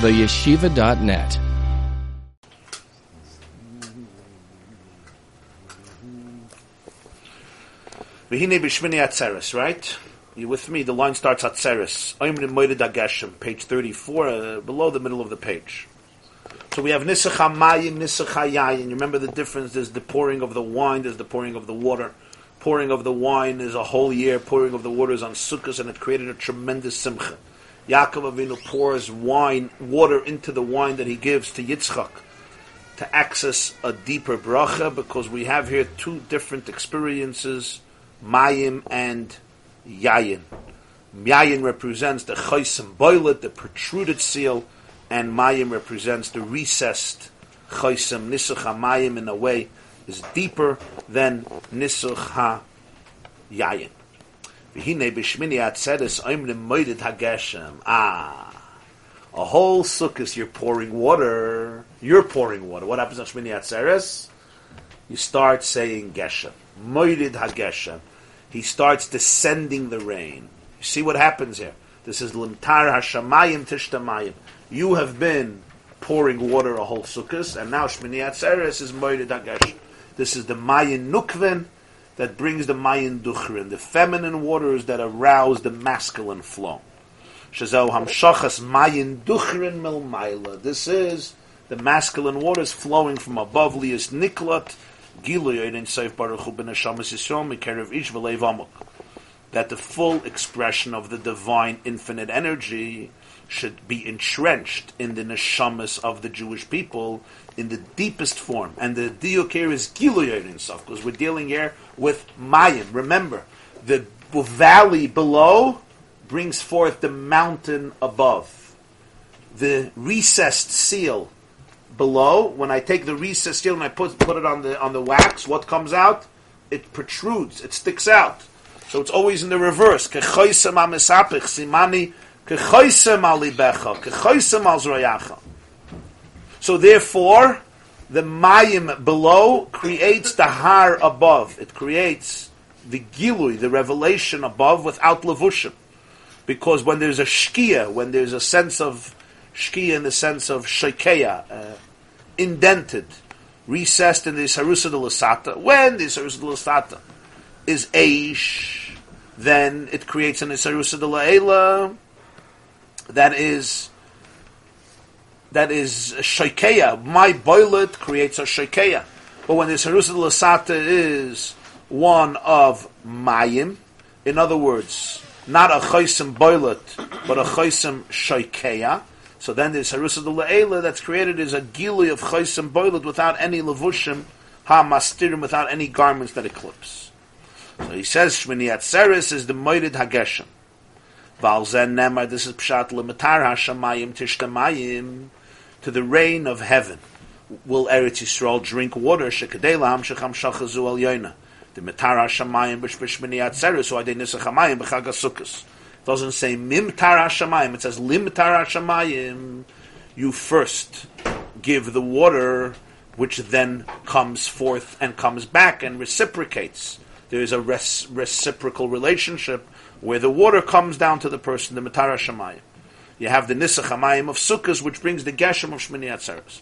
theyeshiva.net. V'hine b'shmini atzeres, right? You with me? The line starts atzeres. Oimrim moeded ageshem, page 34, uh, below the middle of the page. So we have nisach hamayim, nisach hayayin. You remember the difference? There's the pouring of the wine, there's the pouring of the water. Pouring of the wine is a whole year. Pouring of the water is on Sukkot, and it created a tremendous simcha. Yaakov Avinu pours wine, water into the wine that he gives to Yitzchak to access a deeper bracha, because we have here two different experiences Mayim and Yayin. Yayin represents the Chaisim boilet, the protruded seal, and Mayim represents the recessed Chaisim. Nisuch Mayim in a way is deeper than Nisuch Ha Yayin. Ah. A whole sukkah you're pouring water. You're pouring water. What happens on Shmini Atzeres? You start saying Geshem. Moedid HaGeshem. He starts descending the rain. You see what happens here? This is Limtar Hashamayim Tishtamayim. You have been pouring water a whole sukkah, and now Shmini Atzeres is Moedid HaGeshem. This is the Mayin Nukven that brings the Mayin Duchrin, the feminine waters that arouse the masculine flow. Shazel Hamshachas Mayin Duchrin Milmaila. This is the masculine waters flowing from above Lias Niklat, Giloy in Seif Baruch Hu Ben Hashamas Yisrael, Mikerev Ish. That the full expression of the divine infinite energy should be entrenched in the neshamas of the Jewish people in the deepest form. And the diuk here is Giloy in Seif, because we're dealing here with Mayim. Remember, the valley below brings forth the mountain above. The recessed seal below, when I take the recessed seal and I put, put it on the, on the wax, what comes out? It protrudes, it sticks out. So it's always in the reverse. Kechoisem simani kechoisem al So therefore, the mayim below creates the har above. It creates the gilui, the revelation above, without levushim. Because when there's a shkia, when there's a sense of shkia in the sense of shekeya, uh, indented, recessed in the sarusa de lasata, when the sarusa de lasata is aish, then it creates an sarusa de laela that is that is shekeya. My boilet creates a shekeya. But when the sarusa lasata is one of mayim, in other words, not a chaysim boilet, but a chaysim shaikeya. So then the sarusa de le'ela that's created is a gili of chaysim boilet without any levushim, ha mastirim, without any garments that eclipse. So he says Shmini Atzeres is the moeded hageshem. Valzen nemar, this is pshat lemitar hashamayim tishtamayim, to the rain of heaven. Will Eretz Yisrael drink water? Shekadei laham shecham shachazu al yoina the Mitara Shamayim b'Shmini Atzeres, so Adei Nisach Hamayim b'Chag HaSukkos. doesn't say Mimtar Hashamayim, it says Limtar Hashamayim. You first give the water, which then comes forth and comes back and reciprocates. There is a res- reciprocal relationship where the water comes down to the person, the Mitara Shamayim. You have the Nisach Hamayim of Sukkos, which brings the Geshem of Shmini Atzeres.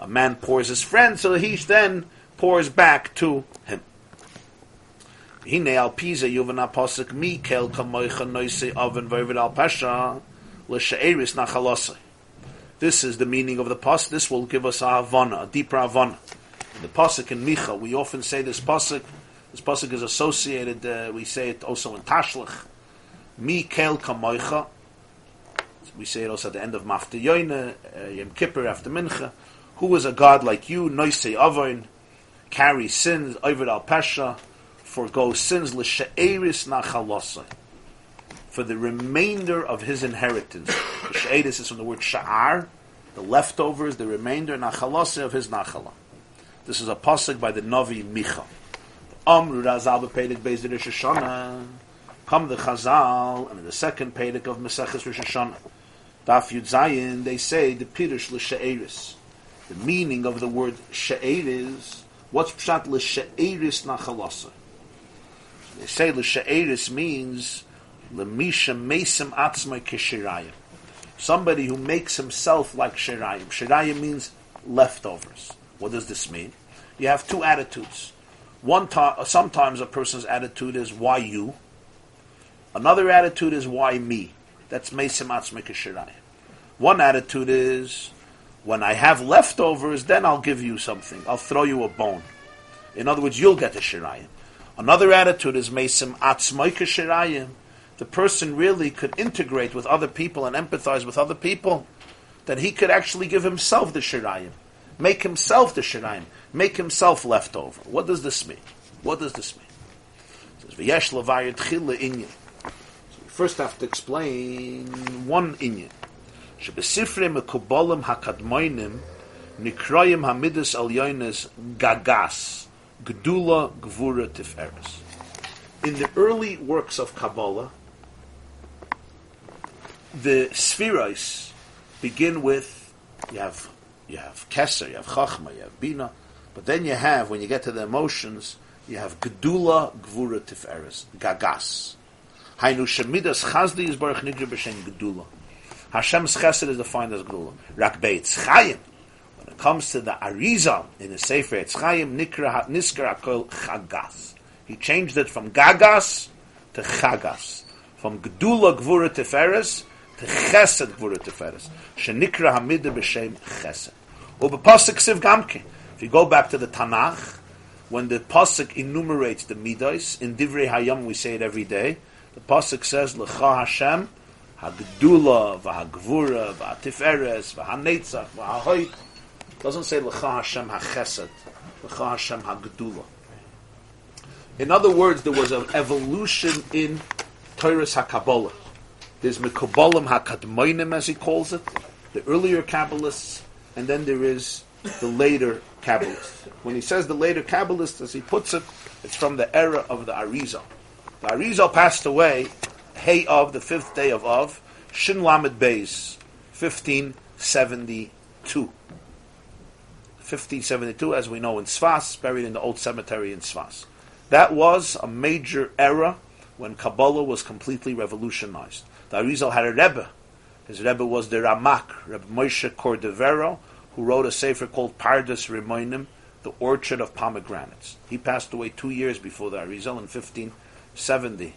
A man pours his friend, so he then pours back to him. This is the meaning of the pasuk. This will give us a havana, a deeper havana. In the pasuk in Micha, we often say this pasuk. This pasuk is associated. Uh, we say it also in Tashlich. Mi kel kamoicha. We say it also at the end of Mafta Yoina, uh, Yom Kippur after Mincha. Who is a God like you? Noise Avon, carry sins, over al Pesha, forgo sins, l'she'eris nachalosa, for the remainder of his inheritance. The she'eris is from the word sha'ar, the leftovers, the remainder, nachalosa of his nachala. This is a pasuk by the Navi Micha. Amru Razal b'pedek beis Rosh Hashanah. Come the Chazal, and in the second pedic of Maseches Rosh Hashanah, Daf Yud Zayin, they say the Pirush l'she'eris the meaning of the word she'er is, what's pshat l'she'eris nachalasa? They say l'she'eris means Lemisha mesim atzmai kishirayim. Somebody who makes himself like shirayim. Shirayim means leftovers. What does this mean? You have two attitudes. One time, sometimes a person's attitude is why you. Another attitude is why me. That's mesim atzmai kishirayim. One attitude is when I have leftovers, then I'll give you something. I'll throw you a bone. In other words, you'll get the shirayim. Another attitude is mesim atzmoika shirayim. The person really could integrate with other people and empathize with other people. That he could actually give himself the shirayim, make himself the shirayim, make himself left over. What does this mean? What does this mean? It says, V'yesh levayit chile inyan. So we first have to explain one inyan. Shebesifre mekubolim hakadmoinim nikroyim hamidus al yoines gagas gdula gvura tiferes. In the early works of Kabbalah, the spheros begin with you have you have Keser, you have Chachma, you have Bina, but then you have when you get to the emotions, you have Gedula, Gvura, Tiferes, Gagas. Hainu Shemidas Chazdi is Baruch Nigri B'Shem Gedula. Hashem's chesed is defined as Gdula. Rak Beitz Chayim. When it comes to the Arizal in the Sefer Eitz Chayim, Nikra Niskar Akol Chagas. He changed it from Gagas to Chagas. From Gdula Gvura Tiferes to Chesed Gvura Tiferes. Shenikra Hamida B'Shem Chesed. Uba Pasuk Siv Gamke. If you go back to the Tanakh, when the Pasuk enumerates the Midas, in Divrei Hayam we say it every day, the Pasuk says, L'cha Hashem, Hagdula, v'hagvura, v'hatiferes, v'hanetzach, v'hahoit. Doesn't say l'cha Hashem hachesed, l'cha Hashem hagdula. In other words, there was an evolution in Torah HaKabbalah. There's Mekubalim HaKadmoinim, as he calls it, the earlier Kabbalists, and then there is the later Kabbalists. When he says the later Kabbalists, as he puts it, it's from the era of the Arizal. The Arizal passed away Hay of the fifth day of Av, Shin Lamed Beis, 1572. 1572, as we know, in Sfas, buried in the old cemetery in Sfas. That was a major era when Kabbalah was completely revolutionized. The Arizal had a Rebbe. His Rebbe was the Ramak, Rebbe Moshe Cordovero, who wrote a sefer called Pardes Rimoinim, the Orchard of Pomegranates. He passed away two years before the Arizal in 1570.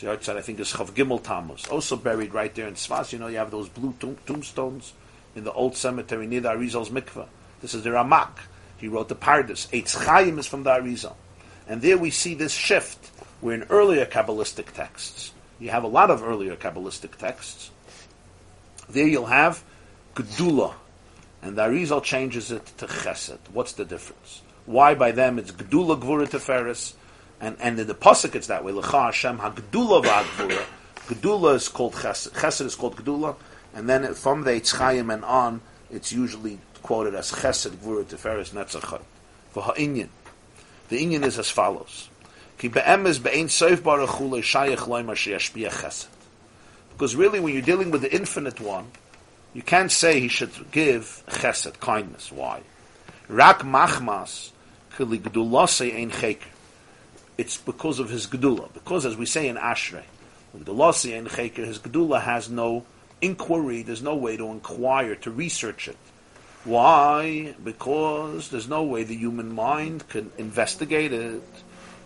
The outside, I think, is Chav Gimel Tammuz, also buried right there in Sfas. You know, you have those blue tombstones in the old cemetery near the Arizal's mikveh. This is the Ramak. He wrote the Pardes. Eitz Chaim is from the Arizal. And there we see this shift, where in earlier Kabbalistic texts, you have a lot of earlier Kabbalistic texts, there you'll have Gedula, and the Arizal changes it to Chesed. What's the difference? Why by them it's Gedula Gvura Teferis, and and in the pasuk it's that way. L'cha Hashem hagdula v'agvura. Gedula is called chesed. Chesed is called gedula, and then from the Eitzchayim and on, it's usually quoted as chesed gvura teferes netzachot. For ha'inyan, the inyan is as follows. Because really, when you're dealing with the infinite one, you can't say he should give chesed, kindness. Why? Rak machmas gdulase ein cheker it's because of his gedula. Because, as we say in Ashrei, Gdulasi and Cheker, his gedula has no inquiry. There's no way to inquire, to research it. Why? Because there's no way the human mind can investigate it.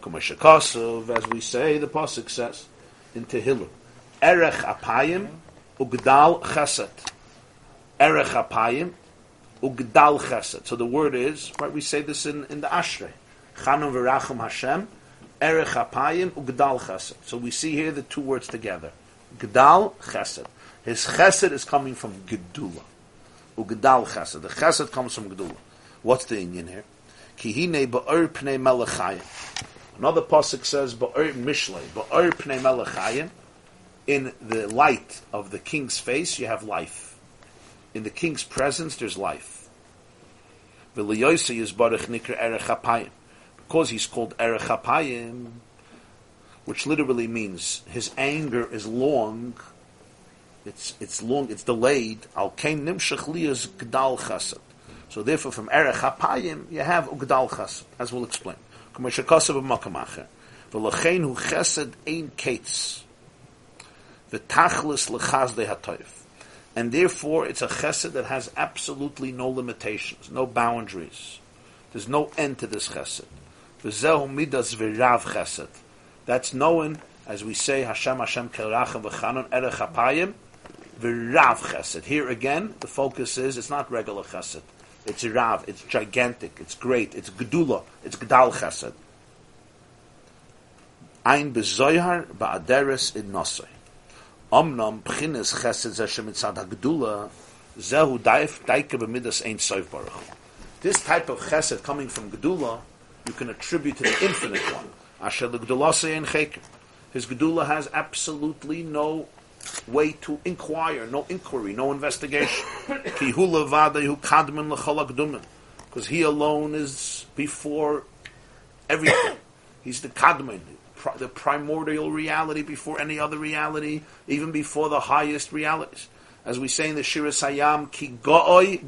Kamashakasov, as we say, the pasuk says in Tehillim, Erech apayim ugdal chesed. Erech apayim ugdal chesed. So the word is, right? We say this in, in the Ashrei. Chanun v'rachum Hashem Erech Apayim Ugdal Chesed. So we see here the two words together. Gdal Chesed. His Chesed is coming from Gedula. Ugdal Chesed. The Chesed comes from Gedula. What's the Indian here? Kihine Ba'er Pnei Melechayim. Another pasuk says Ba'er Mishlei. Ba'er Pnei Melechayim. In the light of the king's face, you have life. In the king's presence, there's life. Is because he's called Erech which literally means his anger is long, it's it's long, it's delayed. Al kain nimshach liyas gdal chasad. So therefore, from Erech you have Ugdal Chasad, as we'll explain. V'lachein hu chesed ein kates. The tachlis lechazde hatoif. And therefore, it's a chesed that has absolutely no limitations, no boundaries. There's no end to this chesed. V'zehu midas v'rav chesed. That's known, as we say, Hashem Hashem kelrachem v'chanon erech apayim, v'rav chesed. Here again, the focus is, it's not regular chesed. It's rav, it's gigantic, it's great, it's gedula, it's gedal chesed. Ein bezoyhar ba'aderes in nosoi. Omnam pchines chesed zeshem mitzad hagdula zehu daif daike b'midas ein baruch. This type of chesed coming from gedula, you can attribute to the infinite one. Asher l'gdulase ein cheker. His gedula has absolutely no way to inquire, no inquiry, no investigation. Ki hu levade hu kadmen l'chol hagdumen. Because he alone is before everything. He's the kadmen, the primordial reality before any other reality, even before the highest realities. As we say in the Shiras HaYam, ki go'oi.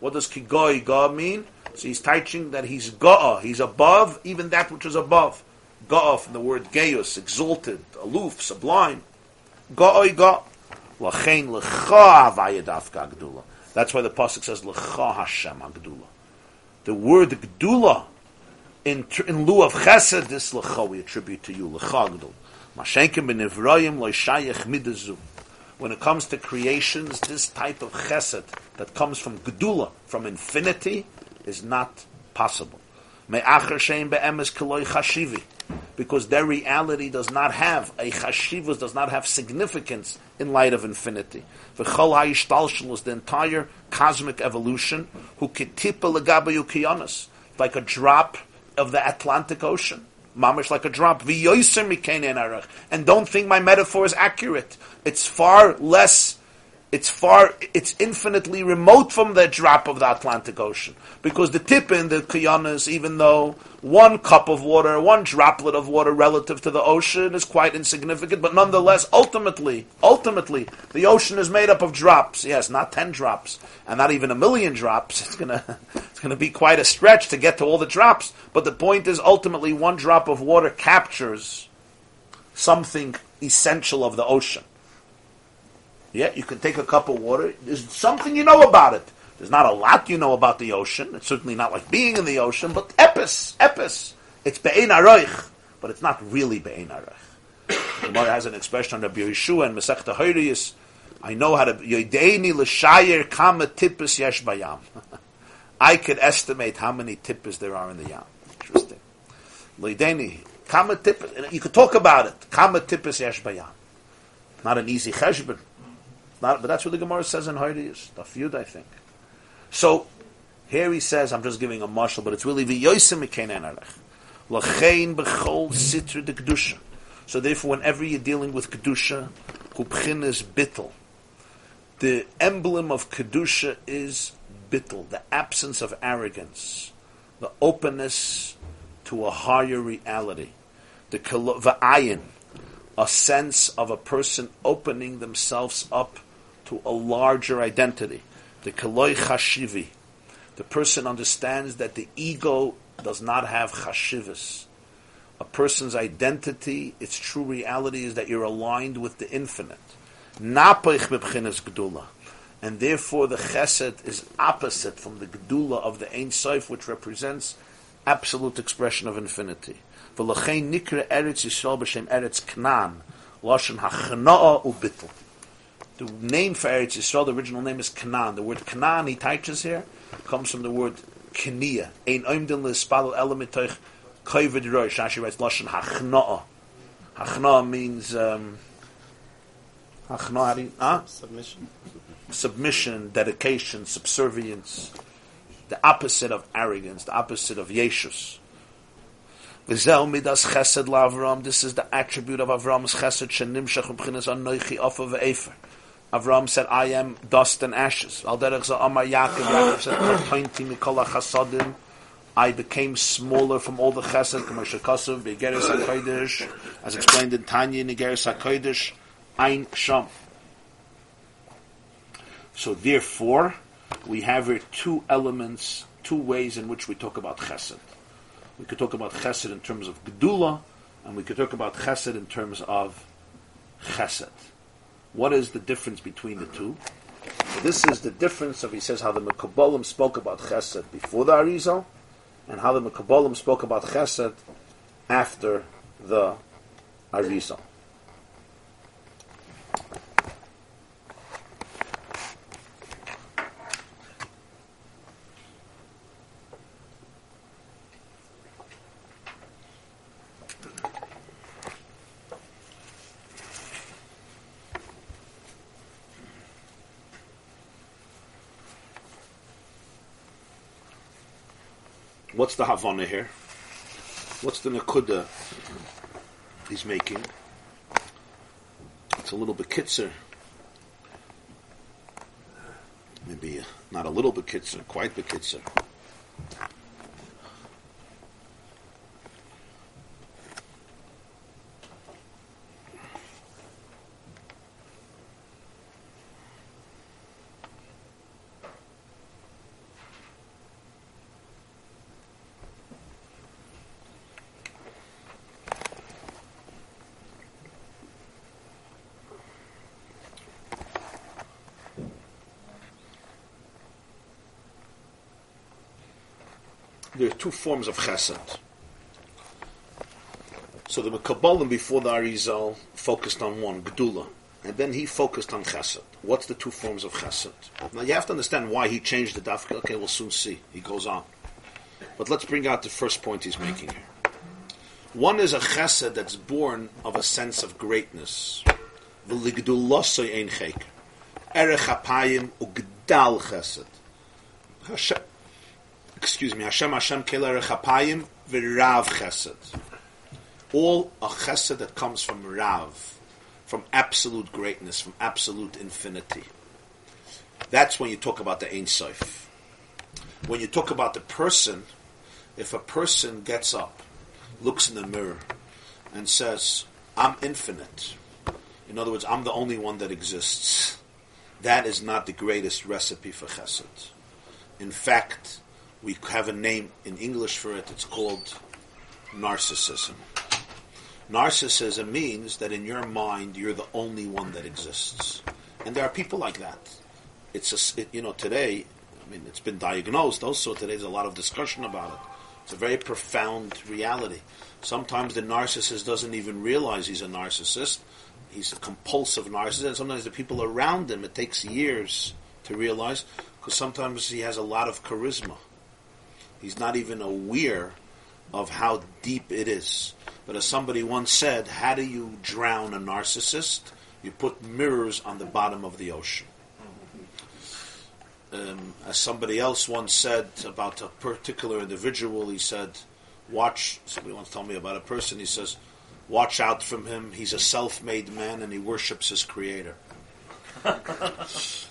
What does ki go'oi mean? So he's teaching that he's go'a, he's above even that which is above. Go'a from the word geus, exalted, aloof, sublime. Go'oi go'a. Lachein lecha avayadaf gdula. That's why the pasuk says lecha Hashem agdula. The word gdula in, in lieu of chesed, this lecha we attribute to you, lecha gdul. Mashenkim ben loishayach midazu. When it comes to creations, this type of chesed that comes from gedula, from infinity, is not possible. Me'acher shein be'emes keloi chashivi. Because their reality does not have a chashivus, does not have significance in light of infinity. V'chol ha'ishtalshel is the entire cosmic evolution, who kitipa legabayu kiyonis, like a drop of the Atlantic Ocean. Mamish like a drop. And don't think my metaphor is accurate. It's far less it's far, it's infinitely remote from the drop of the Atlantic Ocean. Because the tip in the Kiyanas, even though one cup of water, one droplet of water relative to the ocean is quite insignificant, but nonetheless, ultimately, ultimately, the ocean is made up of drops. Yes, not ten drops, and not even a million drops. It's gonna, it's gonna be quite a stretch to get to all the drops. But the point is, ultimately, one drop of water captures something essential of the ocean. Yeah, you can take a cup of water. There's something you know about it. There's not a lot you know about the ocean. It's certainly not like being in the ocean, but epis, epis. It's be'ein aroich, but it's not really be'ein aroich. Gemara has an expression on Rabbi Yeshua and Masechta Hoyriyas. I know how to yodeini l'shayer kama tippus yesh bayam. I could estimate how many tippus there are in the yam. Interesting. Yodeini kama tippus. You could talk about it. Kama tippus yesh bayam. Not an easy cheshbon. Not, but that's what the Gemara says in Haidiyas, the feud, I think. So here he says, I'm just giving a marshal, but it's really v'yosim mikein enarech. L'chein b'chol sitra de kedusha. So therefore, whenever you're dealing with kedusha, hupchin is bittel. The emblem of kedusha is bittel, the absence of arrogance, the openness to a higher reality, the va'ayin, a sense of a person opening themselves up to a larger identity. The Kaloi Chashivi. The person understands that the ego does not have chashivas. A person's identity, its true reality is that you're aligned with the infinite. And therefore the chesed is opposite from the gedula of the Ein Sof, which represents absolute expression of infinity. Eretz Yisrael b'shem eretz Knan, lashon hachna'a u'bitl. The name for Eretz Yisrael, the original name is Canaan. The word Canaan, he teaches here, comes from the word Kenia. Ein oimdin l'spalo elemitoich koivid rosh. Rashi writes Lashon hachna'a. Hachna'a means, um, hachna'a, huh? Submission. Submission, dedication, subservience. The opposite of arrogance, the opposite of yeshus. V'zel midas chesed la'avram. This is the attribute of Avram's chesed shenimshach m'chinas anoichi ofa ve'efer. Avram said, I am dust and ashes. I became smaller from all the chesed, as explained in Tanya, Negeres HaKodesh, Ein Sham. So therefore, we have here two elements, two ways in which we talk about chesed. We could talk about chesed in terms of gedula, and we could talk about chesed in terms of chesed. What is the difference between the two? So this is the difference of, he says, how the Mekabolim spoke about chesed before the Arizal, and how the Mekabolim spoke about chesed after the Arizal. What's the Havana here? What's the Nakuda he's making? It's a little bit kitzer. Maybe uh, not a little bit kitzer, quite the kitzer. There are two forms of chesed. So the Mekabalim before the Arizal focused on one, Gedula, and then he focused on chesed. What's the two forms of chesed? Now you have to understand why he changed the dafka. Okay, we'll soon see. He goes on. But let's bring out the first point he's making here. One is a chesed that's born of a sense of greatness. Erech hapayim ugdal chesed excuse me, Hashem Hashem Keler Chapayim v'Rav Chesed. All a chesed that comes from Rav, from absolute greatness, from absolute infinity. That's when you talk about the Ein Sof. When you talk about the person, if a person gets up, looks in the mirror, and says, I'm infinite. In other words, I'm the only one that exists. That is not the greatest recipe for chesed. In fact, we have a name in English for it. It's called narcissism. Narcissism means that in your mind you're the only one that exists, and there are people like that. It's a, it, you know today. I mean, it's been diagnosed. Also, today there's a lot of discussion about it. It's a very profound reality. Sometimes the narcissist doesn't even realize he's a narcissist. He's a compulsive narcissist, and sometimes the people around him. It takes years to realize because sometimes he has a lot of charisma He's not even aware of how deep it is. But as somebody once said, how do you drown a narcissist? You put mirrors on the bottom of the ocean. Um, as somebody else once said about a particular individual, he said, watch, somebody once told me about a person, he says, watch out from him. He's a self-made man and he worships his creator.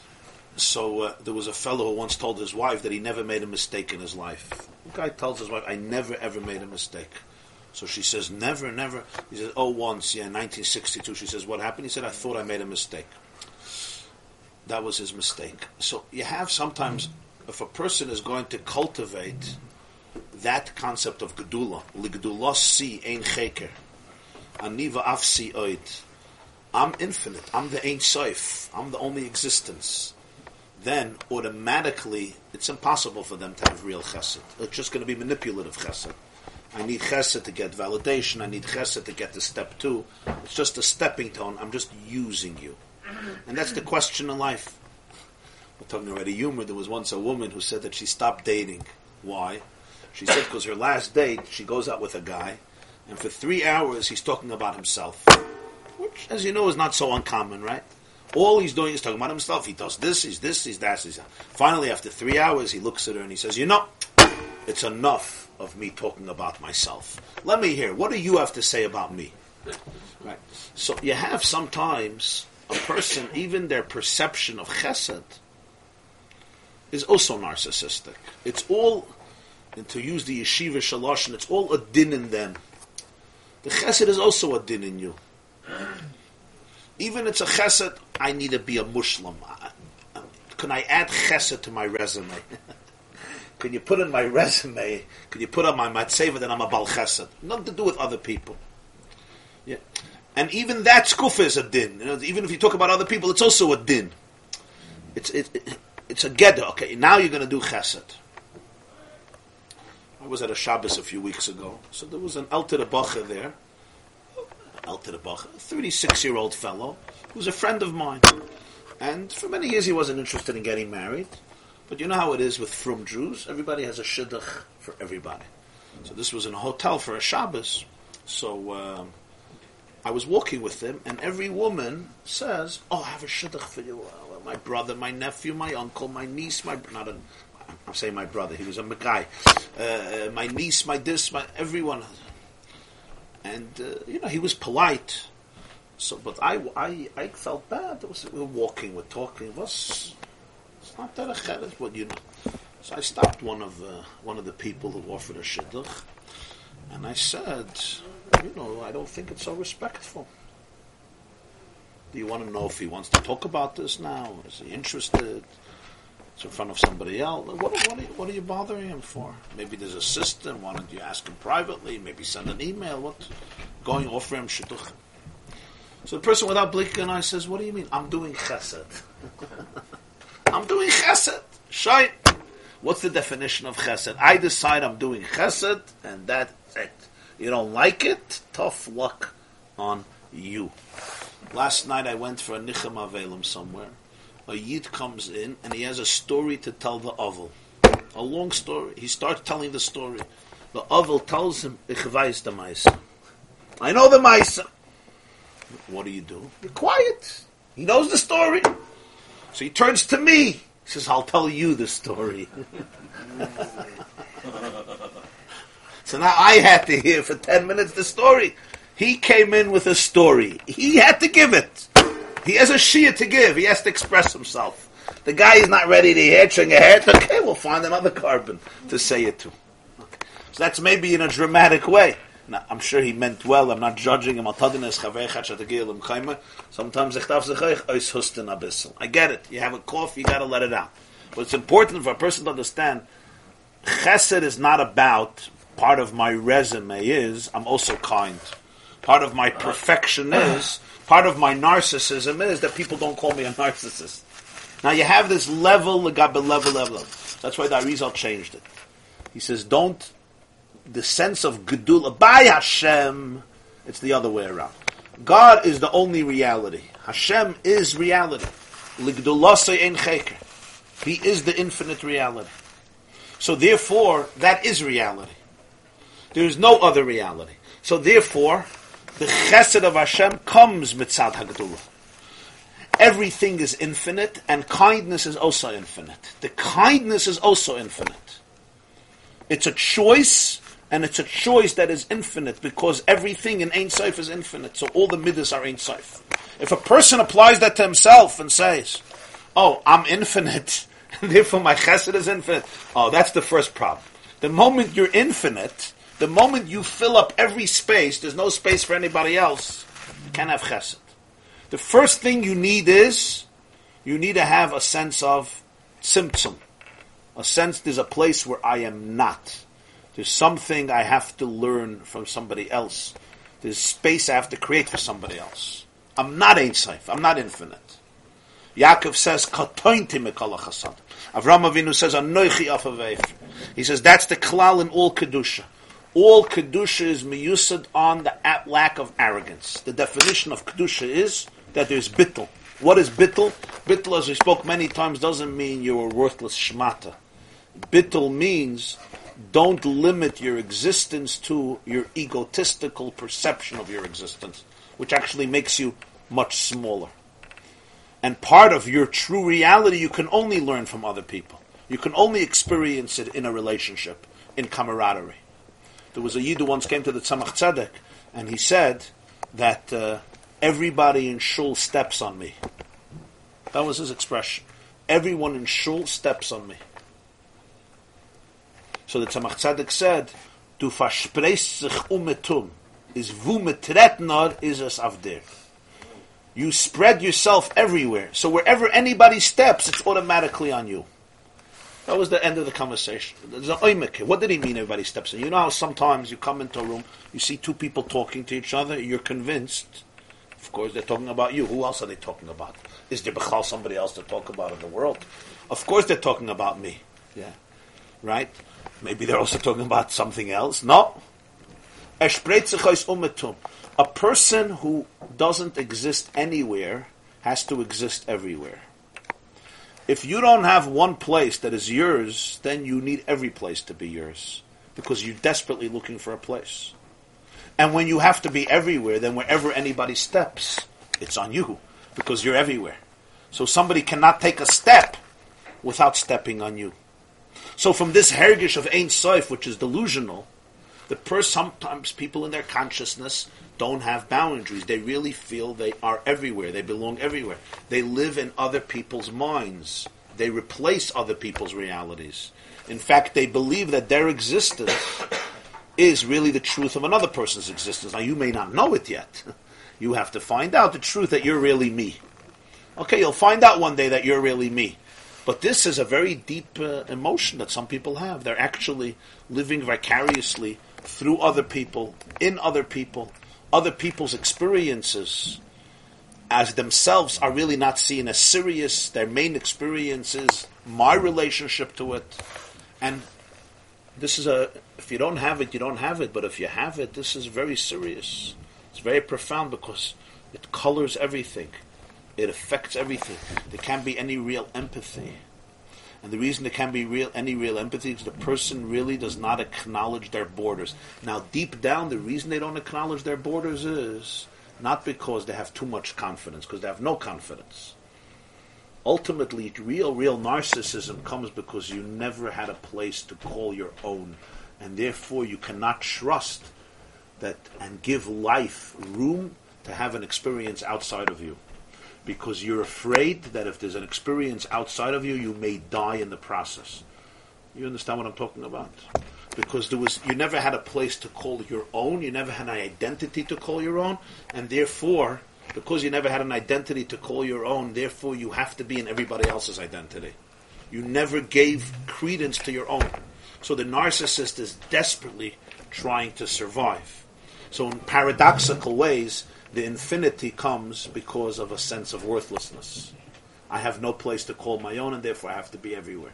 So uh, there was a fellow who once told his wife that he never made a mistake in his life. The guy tells his wife, "I never ever made a mistake." So she says, "Never, never." He says, "Oh, once, yeah, 1962." She says, "What happened?" He said, "I thought I made a mistake." That was his mistake. So you have sometimes, if a person is going to cultivate that concept of gedula, ligdulos si ein cheker, aniva afsi oid. I'm infinite. I'm the Ein Sof. I'm the only existence then automatically it's impossible for them to have real chesed. It's just going to be manipulative chesed. I need chesed to get validation. I need chesed to get to step two. It's just a stepping stone. I'm just using you. Mm-hmm. And that's the question in life. We're talking already humor. There was once a woman who said that she stopped dating. Why? She said because her last date, she goes out with a guy, and for three hours he's talking about himself. Which, as you know, is not so uncommon, right? All he's doing is talking about himself. He does this, he's this, he's that. He's that. Finally, after three hours, he looks at her and he says, You know, it's enough of me talking about myself. Let me hear. What do you have to say about me? Right. So you have sometimes a person, even their perception of chesed is also narcissistic. It's all, and to use the yeshiva shalosh, it's all a din in them. The chesed is also a din in you. Even it's a chesed, I need to be a Muslim. Can I add chesed to my resume? can you put in my resume? Can you put on my matzeva that I'm a bal chesed? Nothing to do with other people. Yeah. And even that skufa is a din. You know, even if you talk about other people, it's also a din. It's, it, it it's a gedder. Okay, now you're going to do chesed. I was at a Shabbos a few weeks ago, so there was an Alter Bacher there, Alter a 36 year old fellow, who's a friend of mine. And for many years he wasn't interested in getting married. But you know how it is with frum Jews? Everybody has a shidduch for everybody. So this was in a hotel for a Shabbos. So um, I was walking with him, and every woman says, "Oh, I have a shidduch for you. Uh, my brother, my nephew, my uncle, my niece, my not a, I'm saying my brother. He was a guy. Uh, uh, my niece, my this, my everyone." And uh, you know, he was polite. So, but I, I, I felt bad. Was, we were walking, we're talking. It was it's not that a but you know. So I stopped one of the one of the people who offered a shidduch, and I said, you know, I don't think it's so respectful. Do you want to know if he wants to talk about this now? Is he interested? It's in front of somebody else. What, what, are, you, what are you bothering him for? Maybe there's a system. Why don't you ask him privately? Maybe send an email. What? Going offer him shidduch. So the person without blinking an eye says, "What do you mean? I'm doing chesed. I'm doing chesed. Shine. What's the definition of chesed? I decide I'm doing chesed, and that's it. You don't like it? Tough luck on you. Last night I went for a nichem avelim somewhere. A yid comes in and he has a story to tell the oval. A long story. He starts telling the story. The oval tells him, Ich weiß the Maisa. I know the Maisa. What do you do? You're quiet. He knows the story. So he turns to me. He says, I'll tell you the story. so now I had to hear for 10 minutes the story. He came in with a story. He had to give it. He has a shia to give. He has to express himself. The guy is not ready to hear, chewing a head. Okay, we'll find another carbon to say it to. Okay. So that's maybe in a dramatic way. Now, I'm sure he meant well. I'm not judging him. Sometimes I get it. You have a cough, you got to let it out. But it's important for a person to understand. Chesed is not about part of my resume is I'm also kind. Part of my perfection is part of my narcissism is that people don't call me a narcissist. Now you have this level, level, level, level. That's why the Arizal changed it. He says, don't the sense of Gedula by Hashem, it's the other way around. God is the only reality. Hashem is reality. He is the infinite reality. So therefore, that is reality. There is no other reality. So therefore, the chesed of Hashem comes mitzad hagdula. Everything is infinite, and kindness is also infinite. The kindness is also infinite. It's a choice and it's a choice that is infinite because everything in Ein Sof is infinite. So all the midas are Ein Sof. If a person applies that to himself and says, "Oh, I'm infinite, and therefore my chesed is infinite," oh, that's the first problem. The moment you're infinite, the moment you fill up every space, there's no space for anybody else. You can't have chesed. The first thing you need is you need to have a sense of symptom, a sense there's a place where I am not. There's something I have to learn from somebody else. There's space I have to create for somebody else. I'm not Ein. I'm not infinite. Yaakov says, Katointi. Avram Avinu says, Anoichi afaveif. He says, that's the klal in all Kedusha. All Kedusha is miyusad on the lack of arrogance. The definition of Kedusha is that there's bittul. What is bittul? Bittul, as we spoke many times, doesn't mean you're a worthless shmata. Bittul means don't limit your existence to your egotistical perception of your existence, which actually makes you much smaller. And part of your true reality you can only learn from other people. You can only experience it in a relationship, in camaraderie. There was a Yid who once came to the Tzemach Tzedek, and he said that uh, everybody in shul steps on me. That was his expression. Everyone in shul steps on me. So the Tzemach Tzedek said, Du sich umetum, is vu metretnor is es avdir. You spread yourself everywhere. So wherever anybody steps, it's automatically on you. That was the end of the conversation. There's an. What did he mean everybody steps in? You know how sometimes you come into a room, you see two people talking to each other, you're convinced Of course, they're talking about you. Who else are they talking about? Is there Bechal somebody else to talk about in the world? Of course, they're talking about me. Yeah, right. Maybe they're also talking about something else. No. A person who doesn't exist anywhere has to exist everywhere. If you don't have one place that is yours, then you need every place to be yours because you're desperately looking for a place. And when you have to be everywhere, then wherever anybody steps, it's on you because you're everywhere. So somebody cannot take a step without stepping on you. So from this hergish of Ein Sof, which is delusional, the person, sometimes people in their consciousness don't have boundaries. They really feel they are everywhere. They belong everywhere. They live in other people's minds. They replace other people's realities. In fact, they believe that their existence is really the truth of another person's existence. Now, you may not know it yet. You have to find out the truth that you're really me. Okay, you'll find out one day that you're really me. But this is a very deep uh, emotion that some people have. They're actually living vicariously through other people, in other people, other people's experiences as themselves are really not seen as serious. Their main experience is my relationship to it. And this is a if you don't have it, you don't have it. But if you have it, this is very serious. It's very profound because it colors everything. It affects everything. There can't be any real empathy. And the reason there can't be real any real empathy is the person really does not acknowledge their borders. Now, deep down, the reason they don't acknowledge their borders is not because they have too much confidence, because they have no confidence. Ultimately, real, real narcissism comes because you never had a place to call your own and therefore you cannot trust that and give life room to have an experience outside of you because you're afraid that if there's an experience outside of you you may die in the process. You understand what i'm talking about? Because there was you never had a place to call your own you never had an identity to call your own and therefore because you never had an identity to call your own therefore you have to be in everybody else's identity. You never gave credence to your own. So the narcissist is desperately trying to survive. So in paradoxical ways, the infinity comes because of a sense of worthlessness. I have no place to call my own, and therefore I have to be everywhere.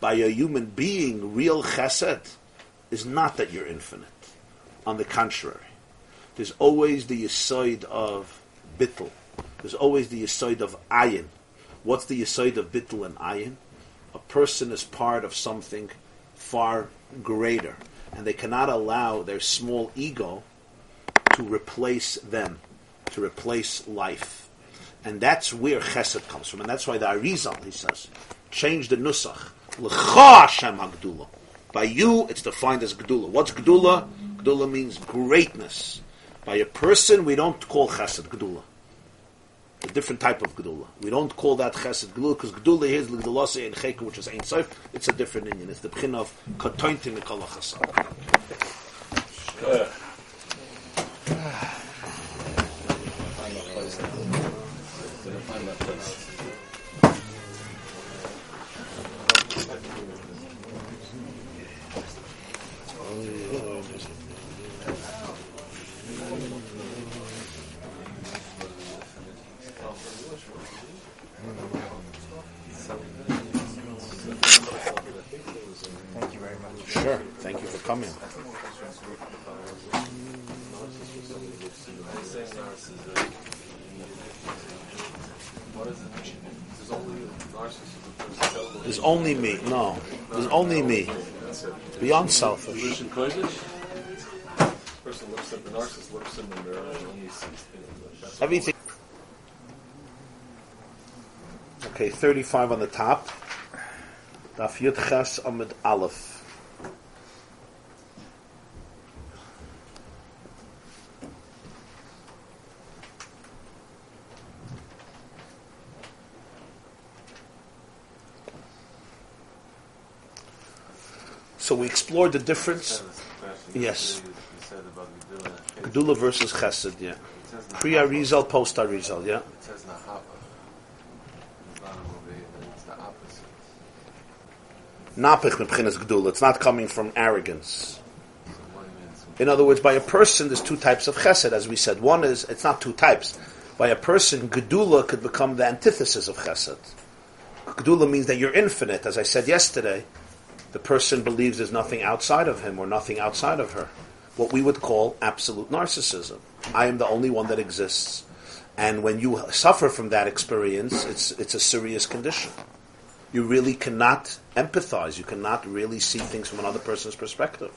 By a human being, real chesed is not that you're infinite. On the contrary, there's always the yisoid of bittel. There's always the yisoid of ayin. What's the yisoid of bittel and ayin? a person is part of something far greater, and they cannot allow their small ego to replace them, to replace life. And that's where chesed comes from, and that's why the Arizal, he says, change the nusach. Hashem. By you, it's defined as gdula. What's gdula? Gdula means greatness. By a person, we don't call chesed gdula different type of gedula. We don't call that chesed gedula because gedula is gedulase and cheka, which is ein sof. It's a different Indian. It's the pchin of katointin the kolachasa. coming. There's only me. No, there's only me. Beyond selfish. Everything. Okay, 35 on the top. Daf Yud Ches Amid Aleph. So we explored the difference. Yes. Gedula versus Chesed, yeah. Pre Arizal, post Arizal, yeah. Napich mebchinas Gedula. It's not coming from arrogance. In other words, by a person, there's two types of chesed, as we said. One is, it's not two types. By a person, gedula could become the antithesis of chesed. Gedula means that you're infinite. As I said yesterday, the person believes there's nothing outside of him or nothing outside of her. What we would call absolute narcissism. I am the only one that exists. And when you suffer from that experience, it's, it's a serious condition. You really cannot empathize. You cannot really see things from another person's perspective.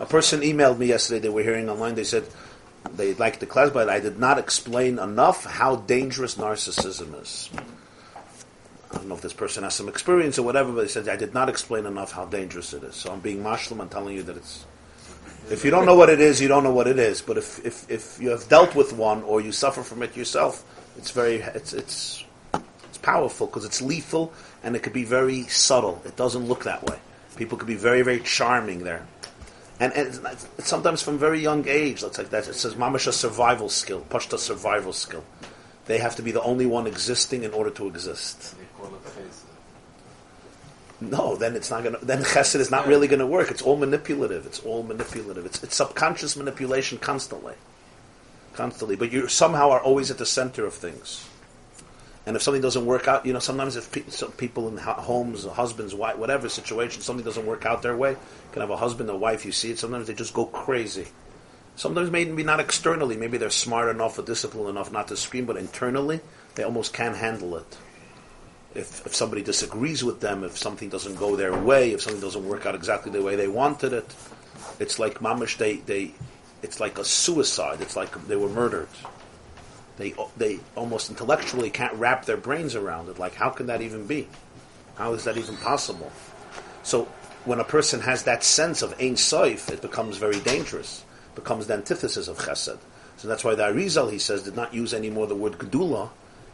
A person emailed me yesterday, they were hearing online, they said they liked the class, but I did not explain enough how dangerous narcissism is. I don't know if this person has some experience or whatever, but he said I did not explain enough how dangerous it is. So I'm being mashlim and telling you that it's. If you don't know what it is, you don't know what it is. But if, if, if you have dealt with one or you suffer from it yourself, it's very it's it's it's powerful because it's lethal and it could be very subtle. It doesn't look that way. People could be very very charming there and, and it's, it's sometimes from very young age. Let's like that. It says mamash a survival skill, pashta survival skill. They have to be the only one existing in order to exist. No, then it's not going to. Then chesed is not really going to work. It's all manipulative. It's all manipulative. It's, it's subconscious manipulation constantly, constantly. But you somehow are always at the center of things. And if something doesn't work out, you know, sometimes if pe- some people in homes, husbands, wife, whatever situation, something doesn't work out their way, you can have a husband, a wife, you see it, sometimes they just go crazy. Sometimes maybe not externally, maybe they're smart enough or disciplined enough not to scream, but internally, they almost can't handle it. If, if somebody disagrees with them, if something doesn't go their way, if something doesn't work out exactly the way they wanted it, it's like mamish, they, they, it's like a suicide. It's like they were murdered they they almost intellectually can't wrap their brains around it. Like, how can that even be? How is that even possible? So, when a person has that sense of Ein Soif, it becomes very dangerous. becomes the antithesis of Chesed. So that's why the Arizal, he says, did not use anymore the word Gedula.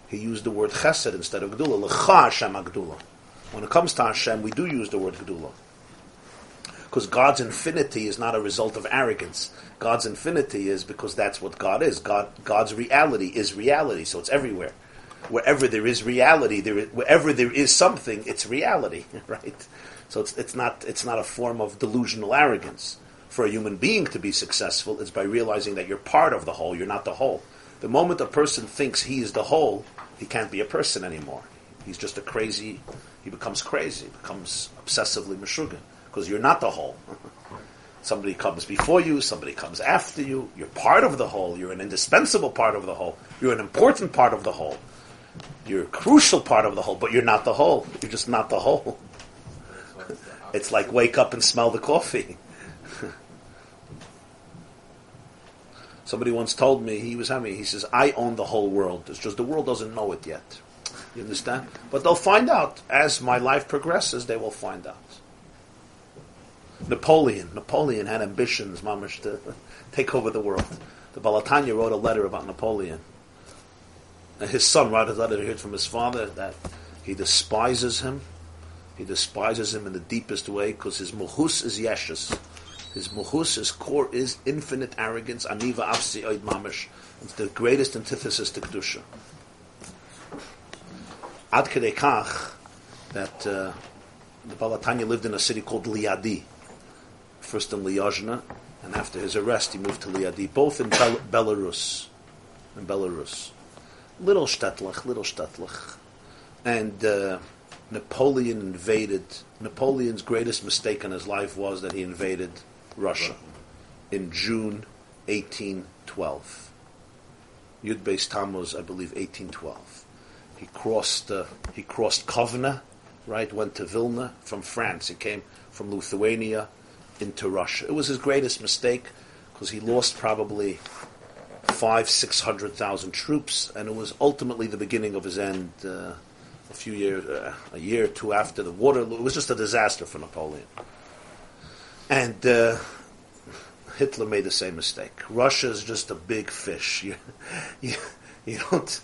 He used the word Chesed instead of Gedula. L'cha Hashem Gedula. When it comes to Hashem, we do use the word Gedula. Because God's infinity is not a result of arrogance. God's infinity is because that's what God is. God, God's reality is reality, so it's everywhere. Wherever there is reality, there is, wherever there is something, it's reality, right? So it's, it's not it's not a form of delusional arrogance. For a human being to be successful it's by realizing that you're part of the whole. You're not the whole. The moment a person thinks he is the whole, he can't be a person anymore. He's just a crazy. He becomes crazy. Becomes obsessively meshuggah because you're not the whole. somebody comes before you, somebody comes after you. You're part of the whole. You're an indispensable part of the whole. You're an important part of the whole. You're a crucial part of the whole, but you're not the whole. You're just not the whole. it's like wake up and smell the coffee. Somebody once told me, he was having, he says, I own the whole world. It's just the world doesn't know it yet. You understand? But they'll find out. As my life progresses, they will find out. Napoleon. Napoleon had ambitions, mamish, to take over the world. The Baal HaTanya wrote a letter about Napoleon. And his son wrote a letter he heard from his father that he despises him. He despises him in the deepest way because his muhus is yeshus. His muhus, his core is infinite arrogance. Aniva afsi oid mamish. It's the greatest antithesis to kedusha. Ad kach that uh, the Baal HaTanya lived in a city called Liadi first in Liozna, and after his arrest, he moved to Liadi, both in Bel- Belarus. In Belarus. Little Shtetlach, little Shtetlach. And uh, Napoleon invaded, Napoleon's greatest mistake in his life was that he invaded Russia in June 1812. Yud Beis Tammuz, I believe, 1812. He crossed, uh, he crossed Kovna, right, went to Vilna from France. He came from Lithuania, into Russia. It was his greatest mistake because he lost probably five, six hundred thousand troops, and it was ultimately the beginning of his end. Uh, a few years, uh, a year or two after the Waterloo, it was just a disaster for Napoleon. And uh, Hitler made the same mistake. Russia is just a big fish. You, you, you don't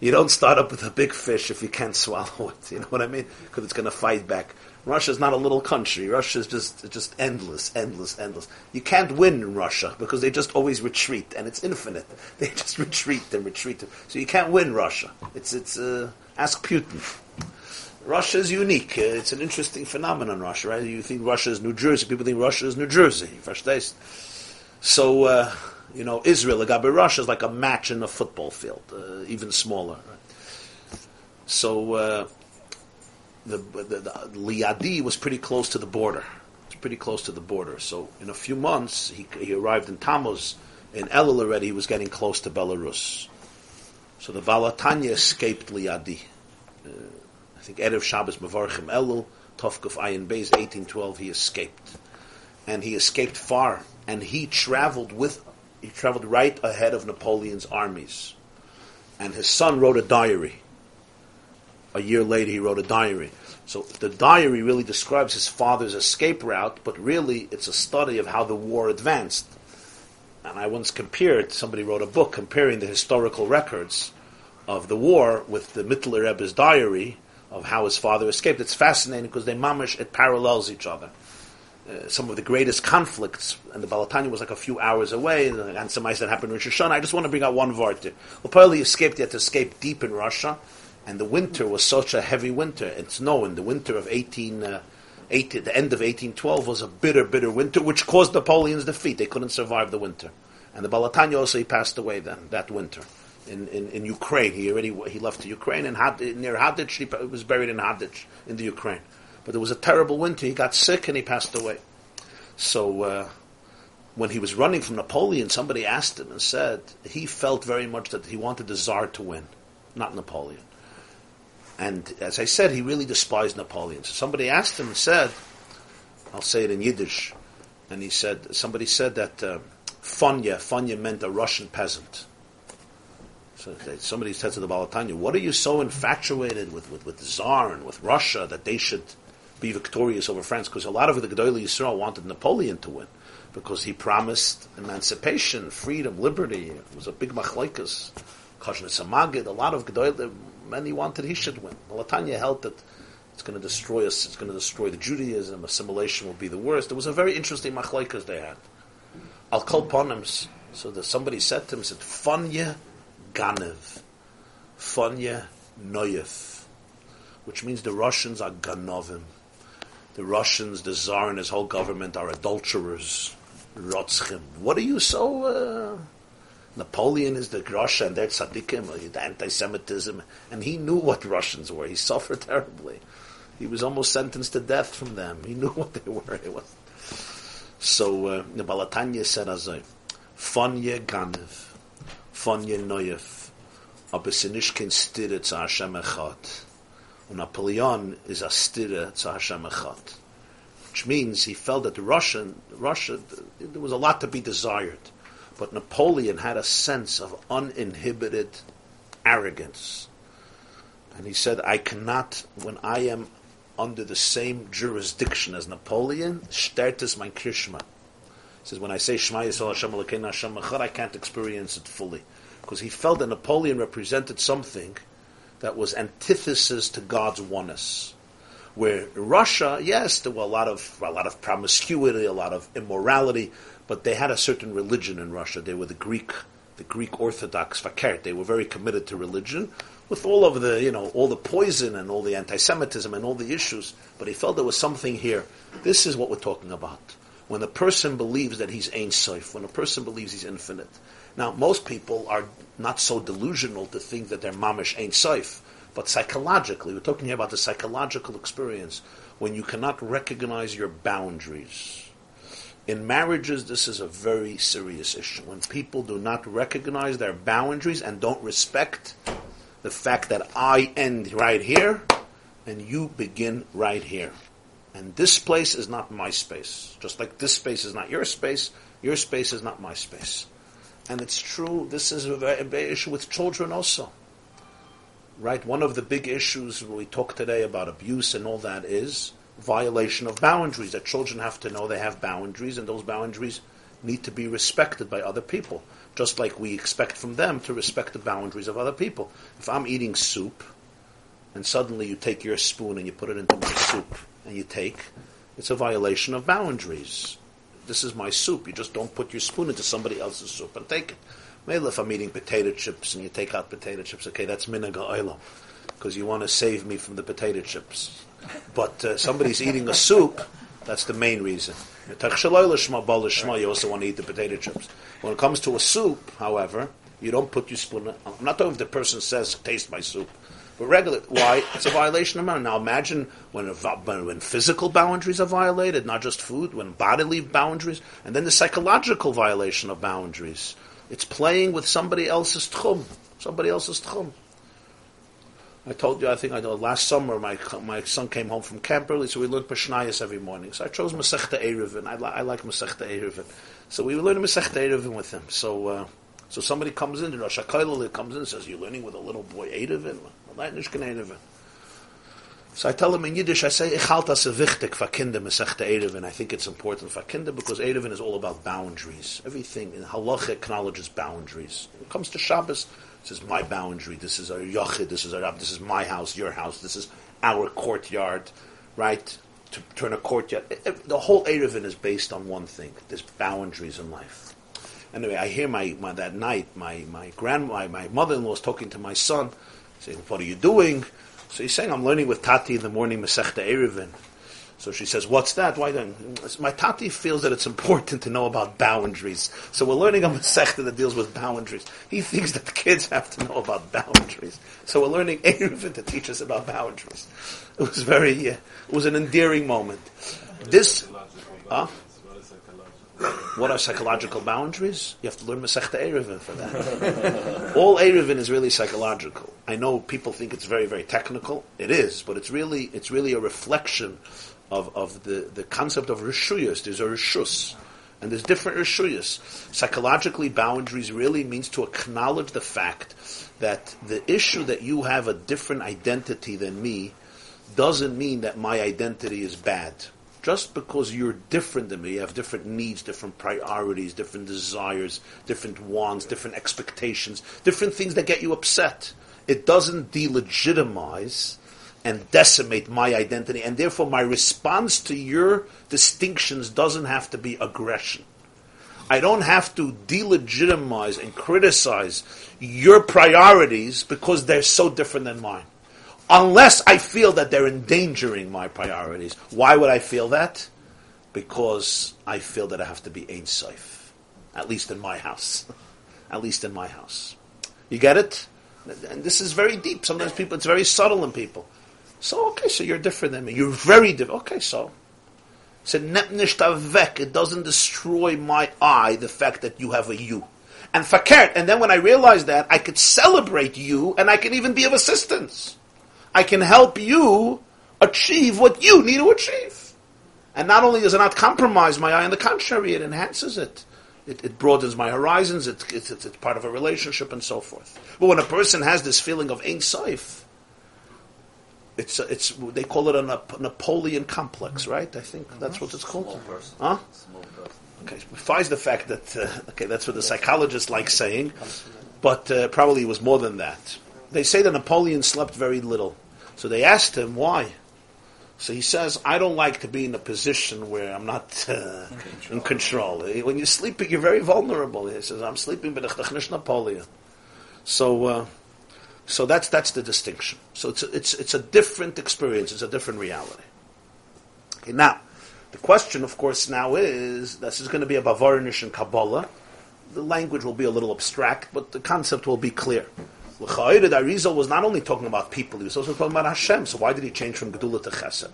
you don't start up with a big fish if you can't swallow it. You know what I mean? Because it's going to fight back. Russia is not a little country. Russia is just just endless, endless, endless. You can't win in Russia because they just always retreat, and it's infinite. They just retreat and retreat. So you can't win Russia. It's it's uh, ask Putin. Russia is unique. It's an interesting phenomenon. Russia, right? You think Russia is New Jersey. People think Russia is New Jersey. Verstehst? So, uh, you know, Israel, Agabe Russia is like a match in a football field, uh, even smaller. So, uh, the, the, the Liadi was pretty close to the border. It's pretty close to the border. So, in a few months, he, he arrived in Tammuz. In Elul already, he was getting close to Belarus. So the Baal HaTanya escaped Liadi. Uh, I think Erev Shabbos Mavarchim Elul, Tovkuf Ayin Beis, 1812, he escaped. And he escaped far. And he traveled with, he traveled right ahead of Napoleon's armies. And his son wrote a diary. A year later, he wrote a diary. So the diary really describes his father's escape route, but really it's a study of how the war advanced. And I once compared, somebody wrote a book comparing the historical records of the war with the Mittler Rebbe's diary of how his father escaped. It's fascinating because they mamish, it parallels each other. Uh, some of the greatest conflicts, and the Baal HaTanya was like a few hours away, and some ice that happened in Rosh Hashanah. I just want to bring out one vart. Well, he escaped, he had to escape deep in Russia, and the winter was such a heavy winter. It's known, the winter of 18, uh, 18, the end of 1812 was a bitter, bitter winter, which caused Napoleon's defeat. They couldn't survive the winter. And the Baal HaTanya also, he passed away then, that winter. In, in, in Ukraine, he already he left to Ukraine and had, near Hadych, he was buried in Hadych in the Ukraine. But there was a terrible winter. He got sick and he passed away. So uh, when he was running from Napoleon, somebody asked him and said he felt very much that he wanted the Tsar to win, not Napoleon. And as I said, he really despised Napoleon. So somebody asked him and said, I'll say it in Yiddish, and he said, somebody said that uh, Fanya, Fanya meant a Russian peasant. So somebody said to the Baal HaTanya, what are you so infatuated with, with, with the Tsar and with Russia that they should be victorious over France? Because a lot of the Gedolei Yisrael wanted Napoleon to win because he promised emancipation, freedom, liberty. It was a big machlaikas. Koshnitz Magid, a lot of Gedolei, many wanted he should win. Baal HaTanya held that it's going to destroy us, it's going to destroy the Judaism, assimilation will be the worst. It was a very interesting machlaikas they had. Al kol ponims. So that somebody said to him, said, Fanya Ganev. Fanya Noyev. Which means the Russians are Ganovim. The Russians, the Tsar and his whole government are adulterers. Rotzchim. What are you so... Uh, Napoleon is the Russia and they're tzaddikim, anti-Semitism, and he knew what Russians were. He suffered terribly. He was almost sentenced to death from them. He knew what they were. It was so uh, the Baal HaTanya said as a Fanya Ganev, Fanya Noyev, Stire zu Hashem Echad. Napoleon is a Stire zu Hashem Echad. Which means he felt that the Russian, Russia, there was a lot to be desired. But Napoleon had a sense of uninhibited arrogance. And he said, I cannot, when I am under the same jurisdiction as Napoleon, Shtertis mein Krishma. He says, when I say Shema Yisrael Hashem Elokeinu Hashem Echad, I can't experience it fully. Because he felt that Napoleon represented something that was antithesis to God's oneness. Where Russia, yes, there were a lot of a lot of promiscuity, a lot of immorality, but they had a certain religion in Russia. They were the Greek, the Greek Orthodox fakert. They were very committed to religion, with all of the, you know, all the poison and all the anti-Semitism and all the issues, but he felt there was something here. This is what we're talking about. When a person believes that he's Ein Sof, when a person believes he's infinite. Now, most people are not so delusional to think that they're Mamish Ein Sof, but psychologically, we're talking here about the psychological experience when you cannot recognize your boundaries. In marriages, this is a very serious issue. When people do not recognize their boundaries and don't respect the fact that I end right here and you begin right here. And this place is not my space. Just like this space is not your space, your space is not my space. And it's true, this is a very big issue with children also. Right? One of the big issues we talk today about abuse and all that is violation of boundaries, that children have to know they have boundaries and those boundaries need to be respected by other people just like we expect from them to respect the boundaries of other people. If I'm eating soup, and suddenly you take your spoon and you put it into my soup, and you take, it's a violation of boundaries. This is my soup. You just don't put your spoon into somebody else's soup and take it. Maybe if I'm eating potato chips and you take out potato chips, okay, that's minaga oilo, because you want to save me from the potato chips. But uh, somebody's eating a soup, That's the main reason. You also want to eat the potato chips. When it comes to a soup, however, you don't put your spoon. I'm not talking if the person says, "Taste my soup," but regular. Why? It's a violation of man. Now imagine when, when physical boundaries are violated, not just food, when bodily boundaries, and then the psychological violation of boundaries. It's playing with somebody else's tchum, somebody else's tchum. I told you, I think I know, last summer my my son came home from camp early, so we learned Pashnayas every morning. So I chose Masechta Eruvin. I, li- I like Masechta Eruvin. So we were learning Masechta Eruvin with him. So uh, so somebody comes in, the Rosh HaKoilel comes in and says, you're learning with a little boy Eruvin? So I tell him in Yiddish, I say, Ich halte es wichtig for Kinder Masechta Eruvin. I think it's important for Kinder because Eruvin is all about boundaries. Everything in Halacha acknowledges boundaries. When it comes to Shabbos, this is my boundary. This is our yachid. This is our this is my house, your house. This is our courtyard, right? To turn a courtyard. The whole Eruvin is based on one thing: there's boundaries in life. Anyway, I hear my, my that night my my grand my, my mother-in-law is talking to my son, saying, "What are you doing?" So he's saying, "I'm learning with Tati in the morning Masechta Eruvin." So she says, "What's that? Why then?" My tati feels that it's important to know about boundaries. So we're learning a masechta that deals with boundaries. He thinks that the kids have to know about boundaries. So we're learning Eruvin to teach us about boundaries. It was very, uh, it was an endearing moment. This, huh? What are psychological boundaries? You have to learn Masechta Eruvin for that. All Eruvin is really psychological. I know people think it's very, very technical. It is, but it's really, it's really a reflection of, of the, the concept of rishuyas. There's a rishus, and there's different rishuyas. Psychologically, boundaries really means to acknowledge the fact that the issue that you have a different identity than me doesn't mean that my identity is bad. Just because you're different than me, you have different needs, different priorities, different desires, different wants, different expectations, different things that get you upset. It doesn't delegitimize and decimate my identity, and therefore my response to your distinctions doesn't have to be aggression. I don't have to delegitimize and criticize your priorities because they're so different than mine. Unless I feel that they're endangering my priorities. Why would I feel that? Because I feel that I have to be Ein Sof. At least in my house. At least in my house. You get it? And this is very deep. Sometimes people, it's very subtle in people. So, okay, so you're different than me. You're very different. Okay, so. Said, vek. It doesn't destroy my eye, the fact that you have a you. And fakert. And then when I realized that, I could celebrate you and I can even be of assistance. I can help you achieve what you need to achieve. And not only does it not compromise my eye, on the contrary, it enhances it. It, it broadens my horizons, it, it, it's part of a relationship and so forth. But when a person has this feeling of Ein Saif, it's it's they call it a Napoleon complex, right? I think mm-hmm. that's what it's called. Small person. Huh? Small person. Okay, besides the fact that uh, okay, that's what the psychologists like saying, but uh, probably it was more than that. They say that Napoleon slept very little, so they asked him why. So he says, "I don't like to be in a position where I'm not uh, in, control. When you're sleeping, you're very vulnerable." He says, "I'm sleeping, but Napoleon." So. Uh, so that's that's the distinction. So it's a, it's it's a different experience. It's a different reality. Okay, now the question, of course, now is this is going to be a Bavarnish and Kabbalah. The language will be a little abstract, but the concept will be clear. The Arizal was not only talking about people; he was also talking about Hashem. So why did he change from Gedula to Chesed?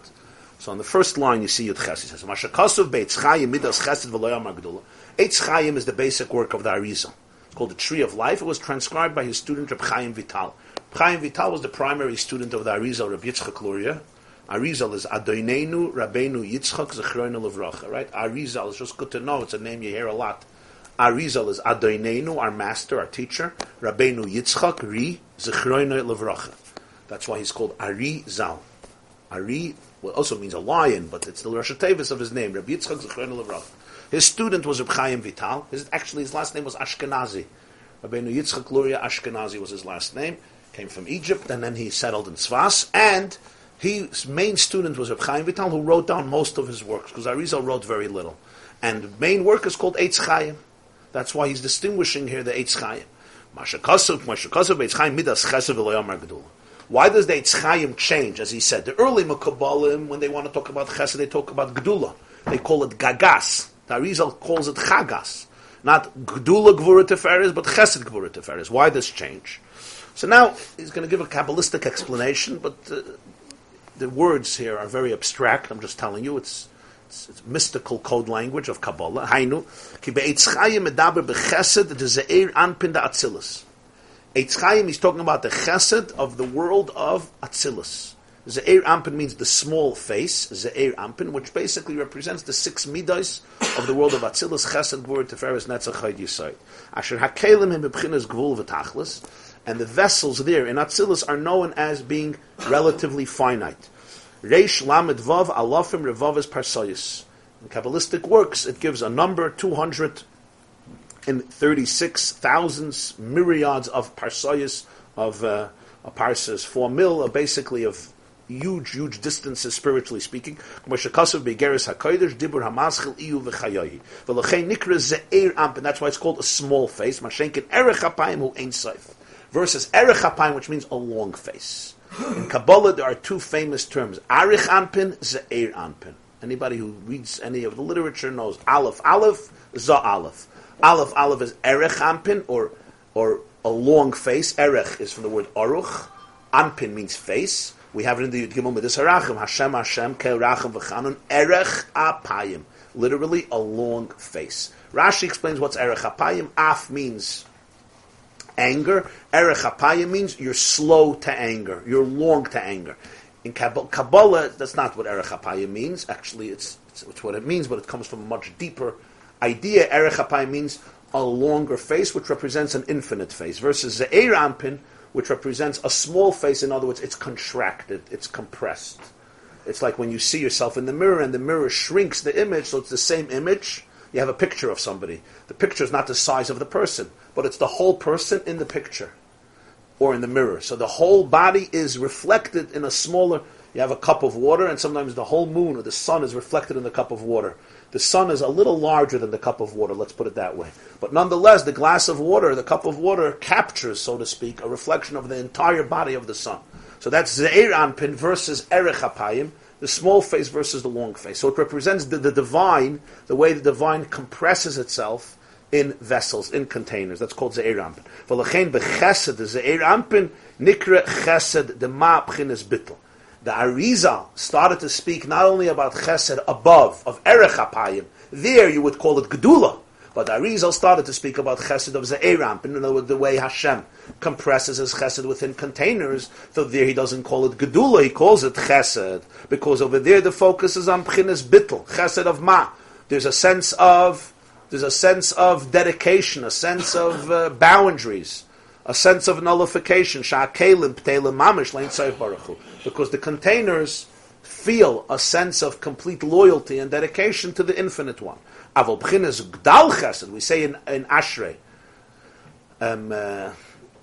So on the first line, you see Yud Chesed. He says, "Mashakasav Beitz Chayim Midas Chesed V'Loyam Gedula." Eitz Chayim is the basic work of the Arizal. It's called the Tree of Life. It was transcribed by his student Reb Chaim Vital. Chaim Vital was the primary student of the Arizal, Rabbi Yitzchak Luria. Arizal is Adoinenu Rabbeinu Yitzchak Zechroinu Levracha, right? Arizal is just good to know. It's a name you hear a lot. Arizal is Adoinenu, our master, our teacher. Rabbeinu Yitzchak Ri Zechroinu Levracha. That's why he's called Arizal. Ari well, also means a lion, but it's the Rosh Tevis of his name, Rabbi Yitzchak Zechroinu Levracha. His student was Reb Chaim Vital. His, actually, his last name was Ashkenazi. Rabbeinu Yitzchak Luria Ashkenazi was his last name came from Egypt, and then he settled in Svas, and his main student was Reb Chaim Vital, who wrote down most of his works, because Arizal wrote very little. And the main work is called Eitz Chaim. That's why he's distinguishing here the Eitz Chaim. Why does the Eitz Chaim change? As he said, the early Mekabalim, when they want to talk about Chesed, they talk about Gdula. They call it Gagas. The calls it Chagas. Not Gdula Gvura Teferes, but Chesed Gvura Teferes. Why this change? So now he's going to give a Kabbalistic explanation, but uh, the words here are very abstract. I'm just telling you, it's, it's, it's mystical code language of Kabbalah. Hainu, ki be'etz chayim medaber bechesed dezeir anpin da atzilus. Eitz chayim, he's talking about the chesed of the world of atzilus. Ze'er Anpin means the small face, Ze'er Anpin, which basically represents the six midas of the world of Atzilus, Chesed, Gvur, Teferes, Netzach, Chayid, Yisayid. Asher hakelim him b'bchinas gvul v'tachlis, and the vessels there in Atzilus are known as being relatively finite. Reish Lamed Vav Alafim Revav Parsoyis. In Kabbalistic works, it gives a number, 236 thousands, myriads of parsoyis, of uh, a four mil, uh, basically of huge, huge distances spiritually speaking. And that's why it's called a small face. Versus erech which means a long face. In Kabbalah, there are two famous terms: arich anpin, ze'er anpin. Anybody who reads any of the literature knows aleph, aleph, za aleph. Aleph, aleph is erech anpin, or or a long face. Erech is from the word aruch. Anpin means face. We have it in the Yud Gimel Midas Harachim. Hashem Hashem Ke'erachim V'chanun Erech Apayim. Literally a long face. Rashi explains what's Erech Apayim. Af means anger. Erech Apayim means you're slow to anger. You're long to anger. In Kabbalah, that's not what Erech Apayim means. Actually, it's, it's, it's, what it means, but it comes from a much deeper idea. Erech Apayim means a longer face, which represents an infinite face, versus Ze'er Anpin, which represents a small face. In other words, it's contracted, it's compressed. It's like when you see yourself in the mirror and the mirror shrinks the image, so it's the same image. You have a picture of somebody. The picture is not the size of the person, but it's the whole person in the picture or in the mirror. So the whole body is reflected in a smaller. You have a cup of water, and sometimes the whole moon or the sun is reflected in the cup of water. The sun is a little larger than the cup of water, let's put it that way. But nonetheless, the glass of water, the cup of water, captures, so to speak, a reflection of the entire body of the sun. So that's Ze'er Anpin versus Erech Apayim, the small face versus the long face. So it represents the, the divine, the way the divine compresses itself in vessels, in containers. That's called Ze'er Anpin. V'lechein b'chesed, Ze'er Anpin, nikre chesed, the ma p'chines bittel the Arizal started to speak not only about chesed above, of erech apayim, there you would call it gedula, but Arizal started to speak about chesed of ze'eramp, in other words, the way Hashem compresses his chesed within containers, so there he doesn't call it gedula, he calls it chesed, because over there the focus is on pchines bittel, chesed of ma. There's a sense of, there's a sense of dedication, a sense of uh, boundaries a sense of nullification, because the containers feel a sense of complete loyalty and dedication to the infinite one. Avol b'chinas gdal chesed, we say in, in Ashrei, um, uh,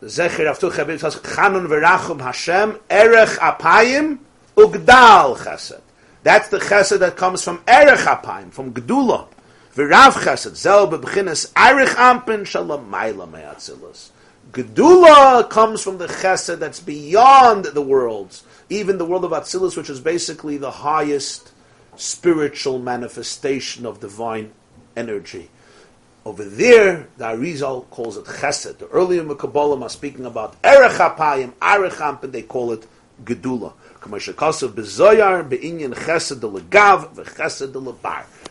Zecher Avtu Chabib says, Chanun v'rachum Hashem, erech apayim ugdal chesed. That's the chesed that comes from erech apayim, from gdula. V'rav chesed, zel b'chinas arich ampin shalom mayla me'atzilus. Gedula comes from the chesed that's beyond the worlds, even the world of Atzilus, which is basically the highest spiritual manifestation of divine energy. Over there, the Arizal calls it chesed. The earlier Mekabolim are speaking about erech hapayim, arech and they call it gedula.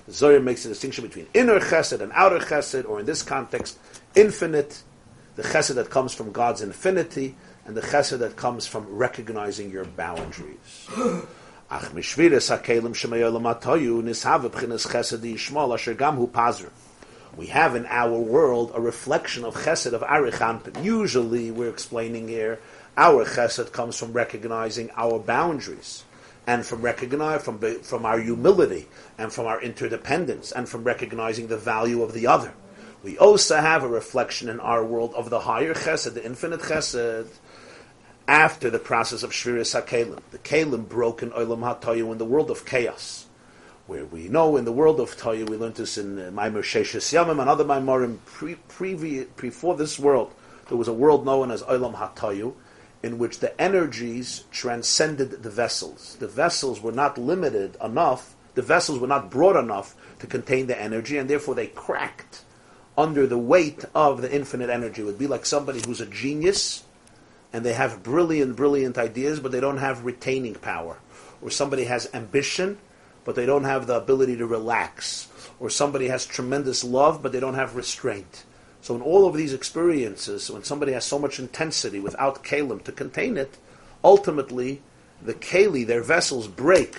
Zoyar makes a distinction between inner chesed and outer chesed, or in this context, infinite the chesed that comes from God's infinity, and the chesed that comes from recognizing your boundaries. We have in our world a reflection of chesed of arichan. Usually, we're explaining here, our chesed comes from recognizing our boundaries and from recognize from from our humility and from our interdependence and from recognizing the value of the other. We also have a reflection in our world of the higher chesed, the infinite chesed, after the process of Shviras HaKelim. The Kelim broke in Olam HaToyu in the world of chaos, where we know in the world of Toyu, we learned this in uh, Maimur Sheshes Yamim and other Maimurim, pre, before this world, there was a world known as Olam HaToyu, in which the energies transcended the vessels. The vessels were not limited enough, the vessels were not broad enough to contain the energy, and therefore they cracked under the weight of the infinite energy. It would be like somebody who's a genius and they have brilliant, brilliant ideas, but they don't have retaining power. Or somebody has ambition, but they don't have the ability to relax. Or somebody has tremendous love, but they don't have restraint. So in all of these experiences, when somebody has so much intensity without kalim to contain it, ultimately the keli, their vessels, break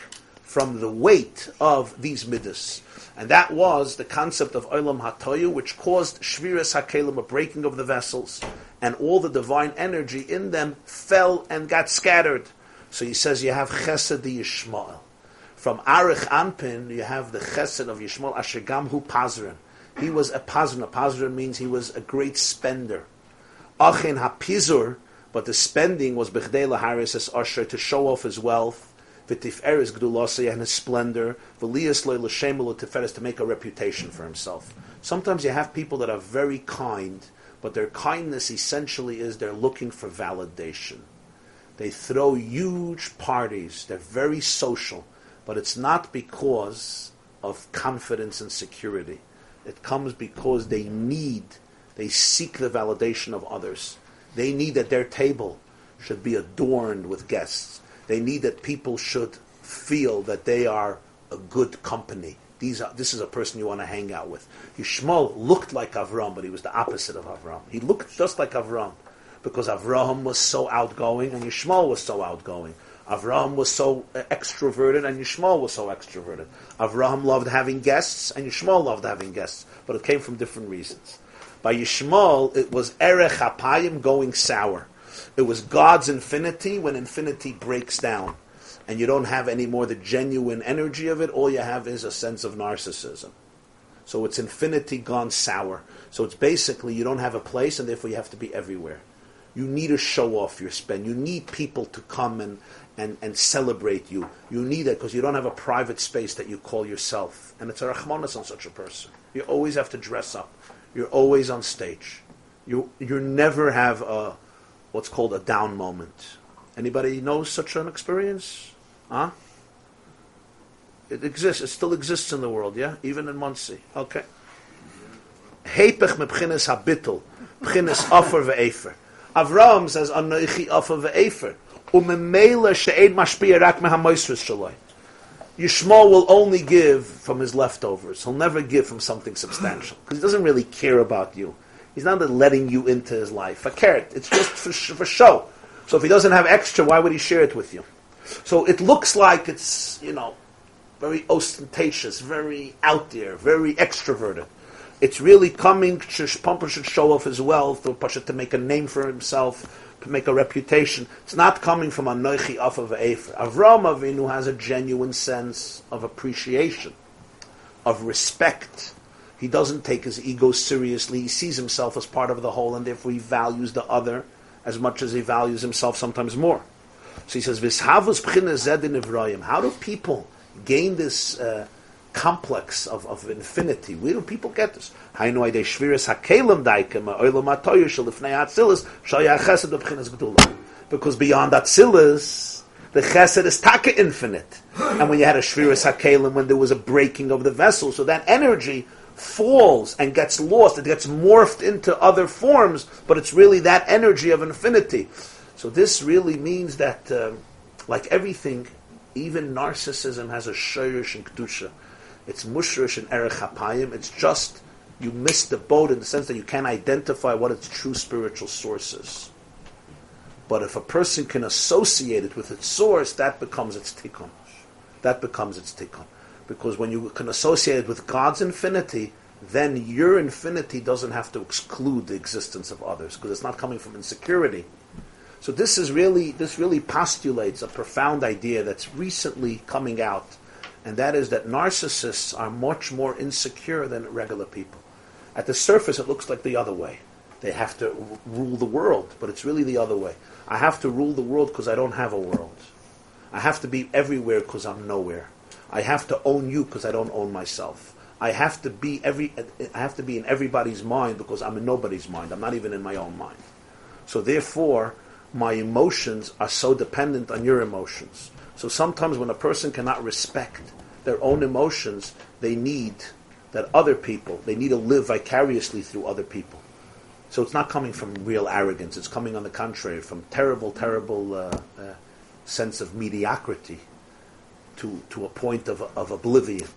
from the weight of these midas. And that was the concept of Olam Hatoyu, which caused Shviras HaKelim, a breaking of the vessels, and all the divine energy in them fell and got scattered. So he says you have Chesed Yishmael. From Arich Anpin, you have the Chesed of Yishmael Ashegam Hu Pazrin. He was a Pazrin. A Pazrin means he was a great spender. Achin HaPizur, but the spending was Bechdei Laharis as Usher to show off his wealth v'tiferes gdulosei and his splendor, v'lias loy tiferes to make a reputation for himself. Sometimes you have people that are very kind, but their kindness essentially is they're looking for validation. They throw huge parties. They're very social, but it's not because of confidence and security. It comes because they need, they seek the validation of others. They need that their table should be adorned with guests. They need that people should feel that they are a good company. These are, this is a person you want to hang out with. Yishmael looked like Avram, but he was the opposite of Avram. He looked just like Avram because Avram was so outgoing and Yishmael was so outgoing. Avram was so uh, extroverted and Yishmael was so extroverted. Avram loved having guests and Yishmael loved having guests, but it came from different reasons. By Yishmael, it was Erech Apayim going sour. It was God's infinity when infinity breaks down. And you don't have any more the genuine energy of it. All you have is a sense of narcissism. So it's infinity gone sour. So it's basically you don't have a place and therefore you have to be everywhere. You need to show off your spend. You need people to come and, and, and celebrate you. You need it because you don't have a private space that you call yourself. And it's a rachmanis on such a person. You always have to dress up. You're always on stage. You, you never have a, what's called a down moment. Anybody knows such an experience? Huh? It exists. It still exists in the world, yeah? Even in Monsey. Okay. Hepech mebchines habitul. Bchines offer ve'efer. Avram says, Anoichi offer ve'efer. Umemela she'ed mashpia rak mehamoisris shaloi. Yishmael will only give from his leftovers. He'll never give from something substantial. Because he doesn't really care about you. He's not letting you into his life. A carrot. It's just for, for show. So if he doesn't have extra, why would he share it with you? So it looks like it's, you know, very ostentatious, very out there, very extroverted. It's really coming, Pumper should show off his wealth, or Pasha to make a name for himself, to make a reputation. It's not coming from a noichi off of Efer. Avram Avinu has a genuine sense of appreciation, of respect, he doesn't take his ego seriously. He sees himself as part of the whole, and therefore he values the other as much as he values himself, sometimes more. So he says, "Vishavus How do people gain this uh, complex of, of infinity? Where do people get this? Because beyond Atzilus, the chesed is taka infinite. And when you had a shviras hakelim, when there was a breaking of the vessel, so that energy falls and gets lost, it gets morphed into other forms, but it's really that energy of infinity. So this really means that, uh, like everything, even narcissism has a shayrish and kedusha. It's mushrish and erech hapayim. It's just you miss the boat in the sense that you can't identify what its true spiritual source is. But if a person can associate it with its source, that becomes its tikkun. That becomes its tikkun. Because when you can associate it with God's infinity, then your infinity doesn't have to exclude the existence of others, because it's not coming from insecurity. So this is really this really postulates a profound idea that's recently coming out, and that is that narcissists are much more insecure than regular people. At the surface, it looks like the other way. They have to rule the world, but it's really the other way. I have to rule the world because I don't have a world. I have to be everywhere because I'm nowhere. I have to own you because I don't own myself. I have to be every. I have to be in everybody's mind because I'm in nobody's mind. I'm not even in my own mind. So therefore, my emotions are so dependent on your emotions. So sometimes when a person cannot respect their own emotions, they need that other people, they need to live vicariously through other people. So it's not coming from real arrogance. It's coming, on the contrary, from terrible, terrible uh, uh, sense of mediocrity to, to a point of, of oblivion.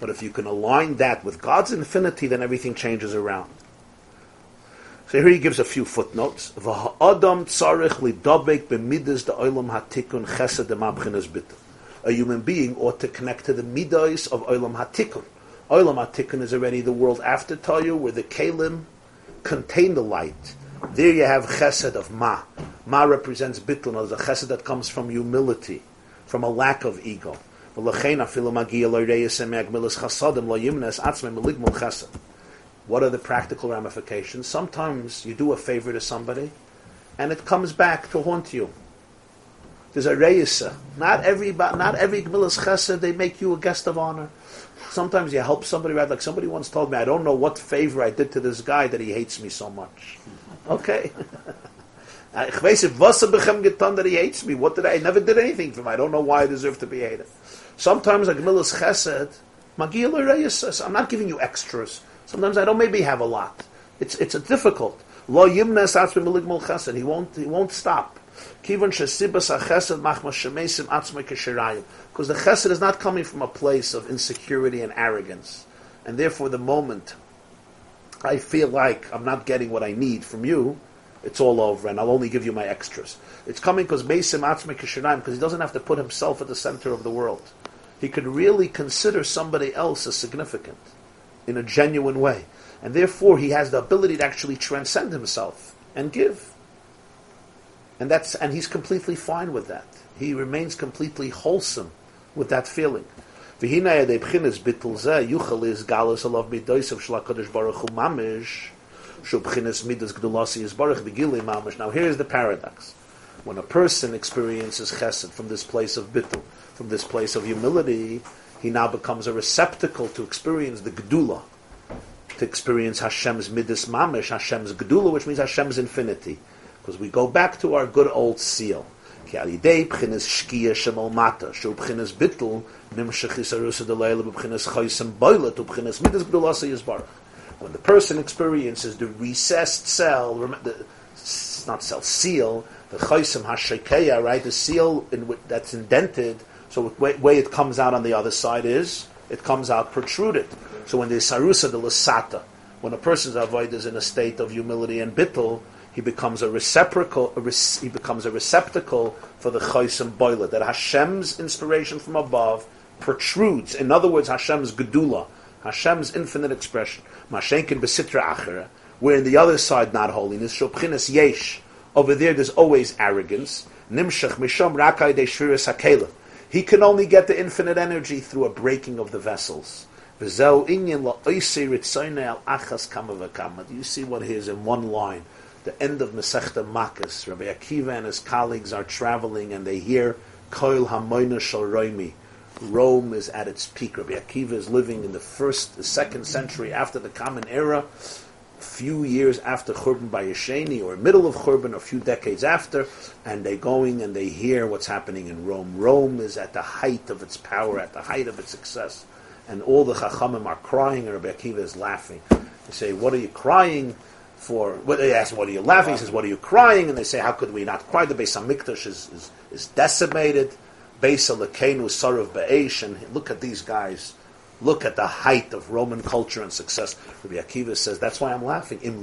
But if you can align that with God's infinity, then everything changes around. So here he gives a few footnotes. A human being ought to connect to the midas of Olam Hatikun. Olam Hatikun is already the world after Tayu, where the Kalim contain the light. There you have chesed of ma. Ma represents bittul, as a chesed that comes from humility, from a lack of ego. What are the practical ramifications? Sometimes you do a favor to somebody, and it comes back to haunt you. There's a reisa. Not every not every gemilas chesed they make you a guest of honor. Sometimes you help somebody, right? Like somebody once told me, I don't know what favor I did to this guy that he hates me so much. Okay. That he hates me. What did I? I never did anything for him. I don't know why I deserve to be hated. Sometimes a gemilas chesed, I'm not giving you extras. Sometimes I don't maybe have a lot. It's it's a difficult. Lo yimnes chesed. He won't he won't stop. Because the chesed is not coming from a place of insecurity and arrogance. And therefore, the moment I feel like I'm not getting what I need from you, it's all over, and I'll only give you my extras. It's coming because because he doesn't have to put himself at the center of the world. He could really consider somebody else as significant in a genuine way. And therefore, he has the ability to actually transcend himself and give. And that's and he's completely fine with that. He remains completely wholesome with that feeling. Now here's the paradox. When a person experiences chesed from this place of bittul, from this place of humility, he now becomes a receptacle to experience the gedula, to experience Hashem's midas mamish, Hashem's gedula, which means Hashem's infinity. Because we go back to our good old seal. When the person experiences the recessed cell, the, not cell, seal, the chaysim hashekeya, right, the seal in, that's indented, so the way, it comes out on the other side is, it comes out protruded. So when there's sarusa de lasata, when a person's avoid is in a state of humility and bittul, he becomes a receptacle. A he becomes a receptacle for the chaysim boiler. That Hashem's inspiration from above protrudes. In other words, Hashem's gedula, Hashem's infinite expression. Mashenkin besitra achera. Where in the other side, not holiness. Shopchinas yesh. Over there, there's always arrogance. Nimshach misham rakai de shviras He can only get the infinite energy through a breaking of the vessels. You see what he is in one line? the end of Masechta Makkos, Rabbi Akiva and his colleagues are traveling and they hear Koil Rome is at its peak. Rabbi Akiva is living in the first, the second century after the Common Era, few years after Churban Bayesheni, or middle of Churban, a few decades after, and they're going and they hear what's happening in Rome. Rome is at the height of its power, at the height of its success, and all the Chachamim are crying, and Rabbi Akiva is laughing. They say, "What are you crying?" for. Well, they ask, "What are you laughing?" He says, "What are you crying?" And they say, "How could we not cry?" The Beis Hamikdash is, is, is decimated. Beis Alekenu Sarav Be'esh, and look at these guys. Look at the height of Roman culture and success. Rabbi Akiva says, that's why I'm laughing. If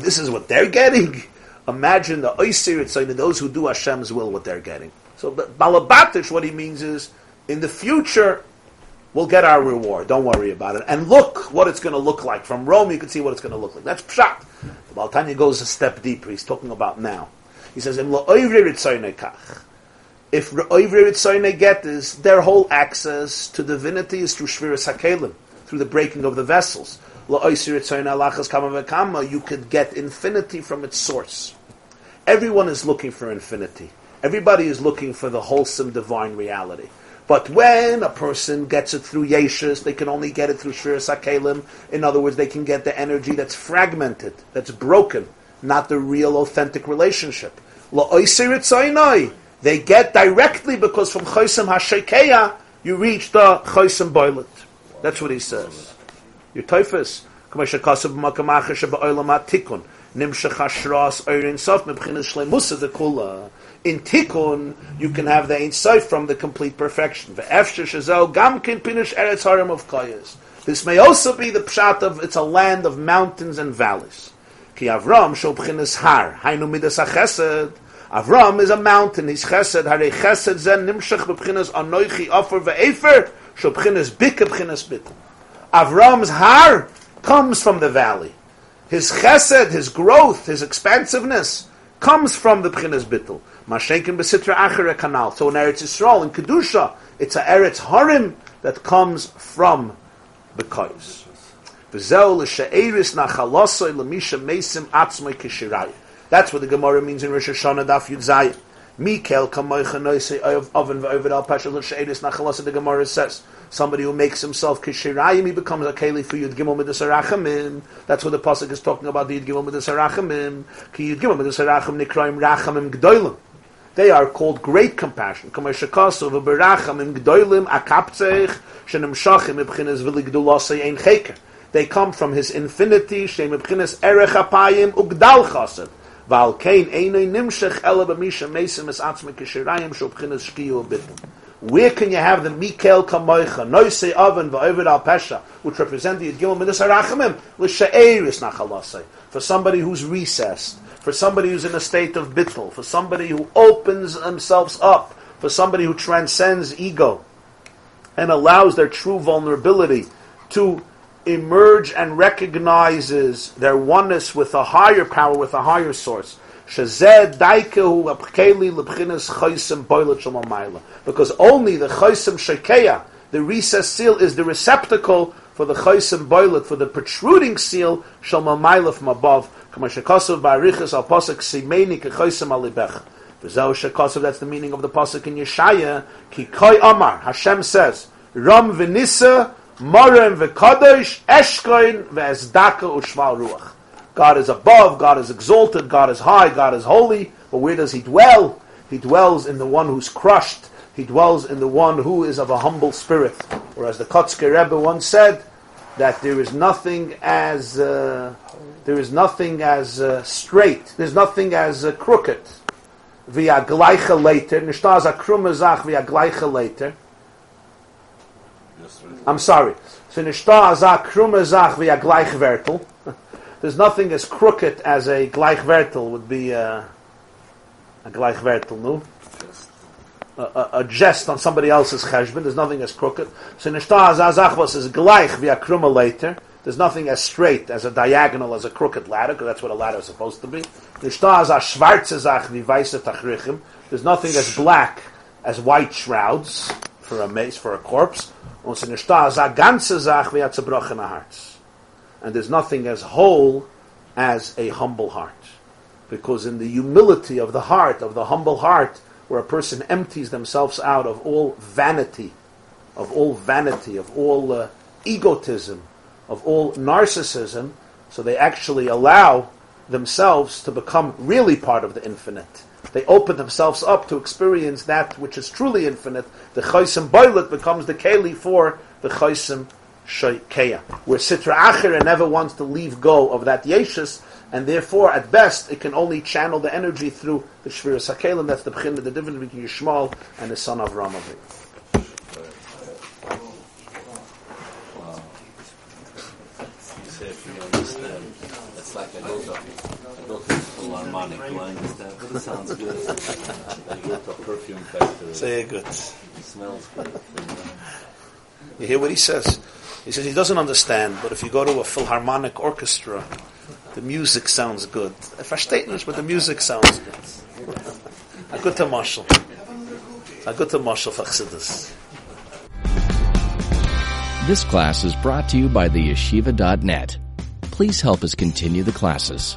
this is what they're getting, imagine the Oisir those who do Hashem's will, what they're getting. So, Balabatish, what he means is, in the future, we'll get our reward. Don't worry about it. And look what it's going to look like. From Rome, you can see what it's going to look like. That's pshat. The Baltanya goes a step deeper. He's talking about now. He says, If Oivre get is their whole access to divinity is through Shviras HaKelim, through the breaking of the vessels. You could get infinity from its source. Everyone is looking for infinity. Everybody is looking for the wholesome divine reality. But when a person gets it through Yeshus, they can only get it through Shir Sakelim. In other words, they can get the energy that's fragmented, that's broken, not the real authentic relationship. They get directly because from Chosim HaShekeya, you reach the Chosim Boilet. That's what he says. Your Kula. In Tikkun, you can have the Ein Sof from the complete perfection. This may also be the pshat of it's a land of mountains and valleys. Ki Avram Shol Bchinas Har. Hainu Midas. Avram is a mountain. He's Chesed. Hare Chesed Zen Nimshach Bebchinas Anoichi Ofer Ve'efer. Shol Bchinas Bika Bchinas Bit. Avram's Har comes from the valley. His chesed, his growth, his expansiveness comes from the B'chinas Bittul. Mashenkin Besitra Achere Kanal. So in Eretz Yisrael, in Kedusha, it's a Eretz Harim that comes from the Kois. That's what the Gemara means in Rosh Hashanah Daf Yud Zayin. Mikel kamoicha the Gemara says somebody who makes himself kishirayim he becomes a keli for Yud Gimel Midas Arachamim. That's what the pasuk is talking about the Yud Gimel Midas Arachamim. Ki Yud Gimel Midas Arachamim nikraim rachamim gdoilim they are called great compassion. Kamoicha kasu v'berachamim gdoilim akaptzech shenem shachim ibchines v'ligdulosei ein cheker. They come from his infinity shem ibchines erech apayim ugdal Where can you have the Mikel Kamoicha, Noisei Oven, Va'ovid Al Pesha, which represent the Yidgimel Midas HaRachamim, L'Sha'eris Nachalasei, for somebody who's recessed, for somebody who's in a state of bittul, for somebody who opens themselves up, for somebody who transcends ego, and allows their true vulnerability to emerge and recognizes their oneness with a higher power, with a higher source. Because only the chaysim shekeya, the recess seal, is the receptacle for the chaysim boilet, for the protruding seal, shal mamayla from above. That's the meaning of the pasuk in Yeshaya. Ki koi. Hashem says, Ram v'nisa V'kadosh, v'ezdaka ruach. God is above, God is exalted, God is high, God is holy, but where does He dwell? He dwells in the one who's crushed. He dwells in the one who is of a humble spirit. Whereas the Kotzker Rebbe once said that there is nothing as uh, there is nothing as uh, straight. There's nothing as uh, crooked. Via gleiche later, nishtaz a krumme zach via gleiche later. I'm sorry. There's nothing as crooked as a gleichvertel would be uh, a gleichvertel, no? A, a, a, jest on somebody else's cheshbon. There's nothing as crooked. So nishta azach was is gleich via krume later. There's nothing as straight as a diagonal as a crooked ladder, because that's what a ladder is supposed to be. Nishta azach. There's nothing as black as white shrouds for a mace, for a corpse. Und sie nicht da, sa ganze Sach wie a zerbrochene Herz. And there's nothing as whole as a humble heart. Because in the humility of the heart, of the humble heart, where a person empties themselves out of all vanity, of all vanity, of all uh, egotism, of all narcissism, so they actually allow themselves to become really part of the infinite. They open themselves up to experience that which is truly infinite. The chaysim boilet becomes the keli for the chaysim sheikeya, where sitra achira never wants to leave go of that yeshus, and therefore, at best, it can only channel the energy through the Shviras HaKelim. That's the b'chin, the difference between Yishmael and the son of Ramavi. like harmonic. It sounds good. you go to perfume factory. Say good. It smells good. You hear what he says? He says he doesn't understand, but if you go to a philharmonic orchestra, the music sounds good. Versteht nicht, but the music sounds good. A good mashal. A good mashal for This class is brought to you by the yeshiva.net. Please help us continue the classes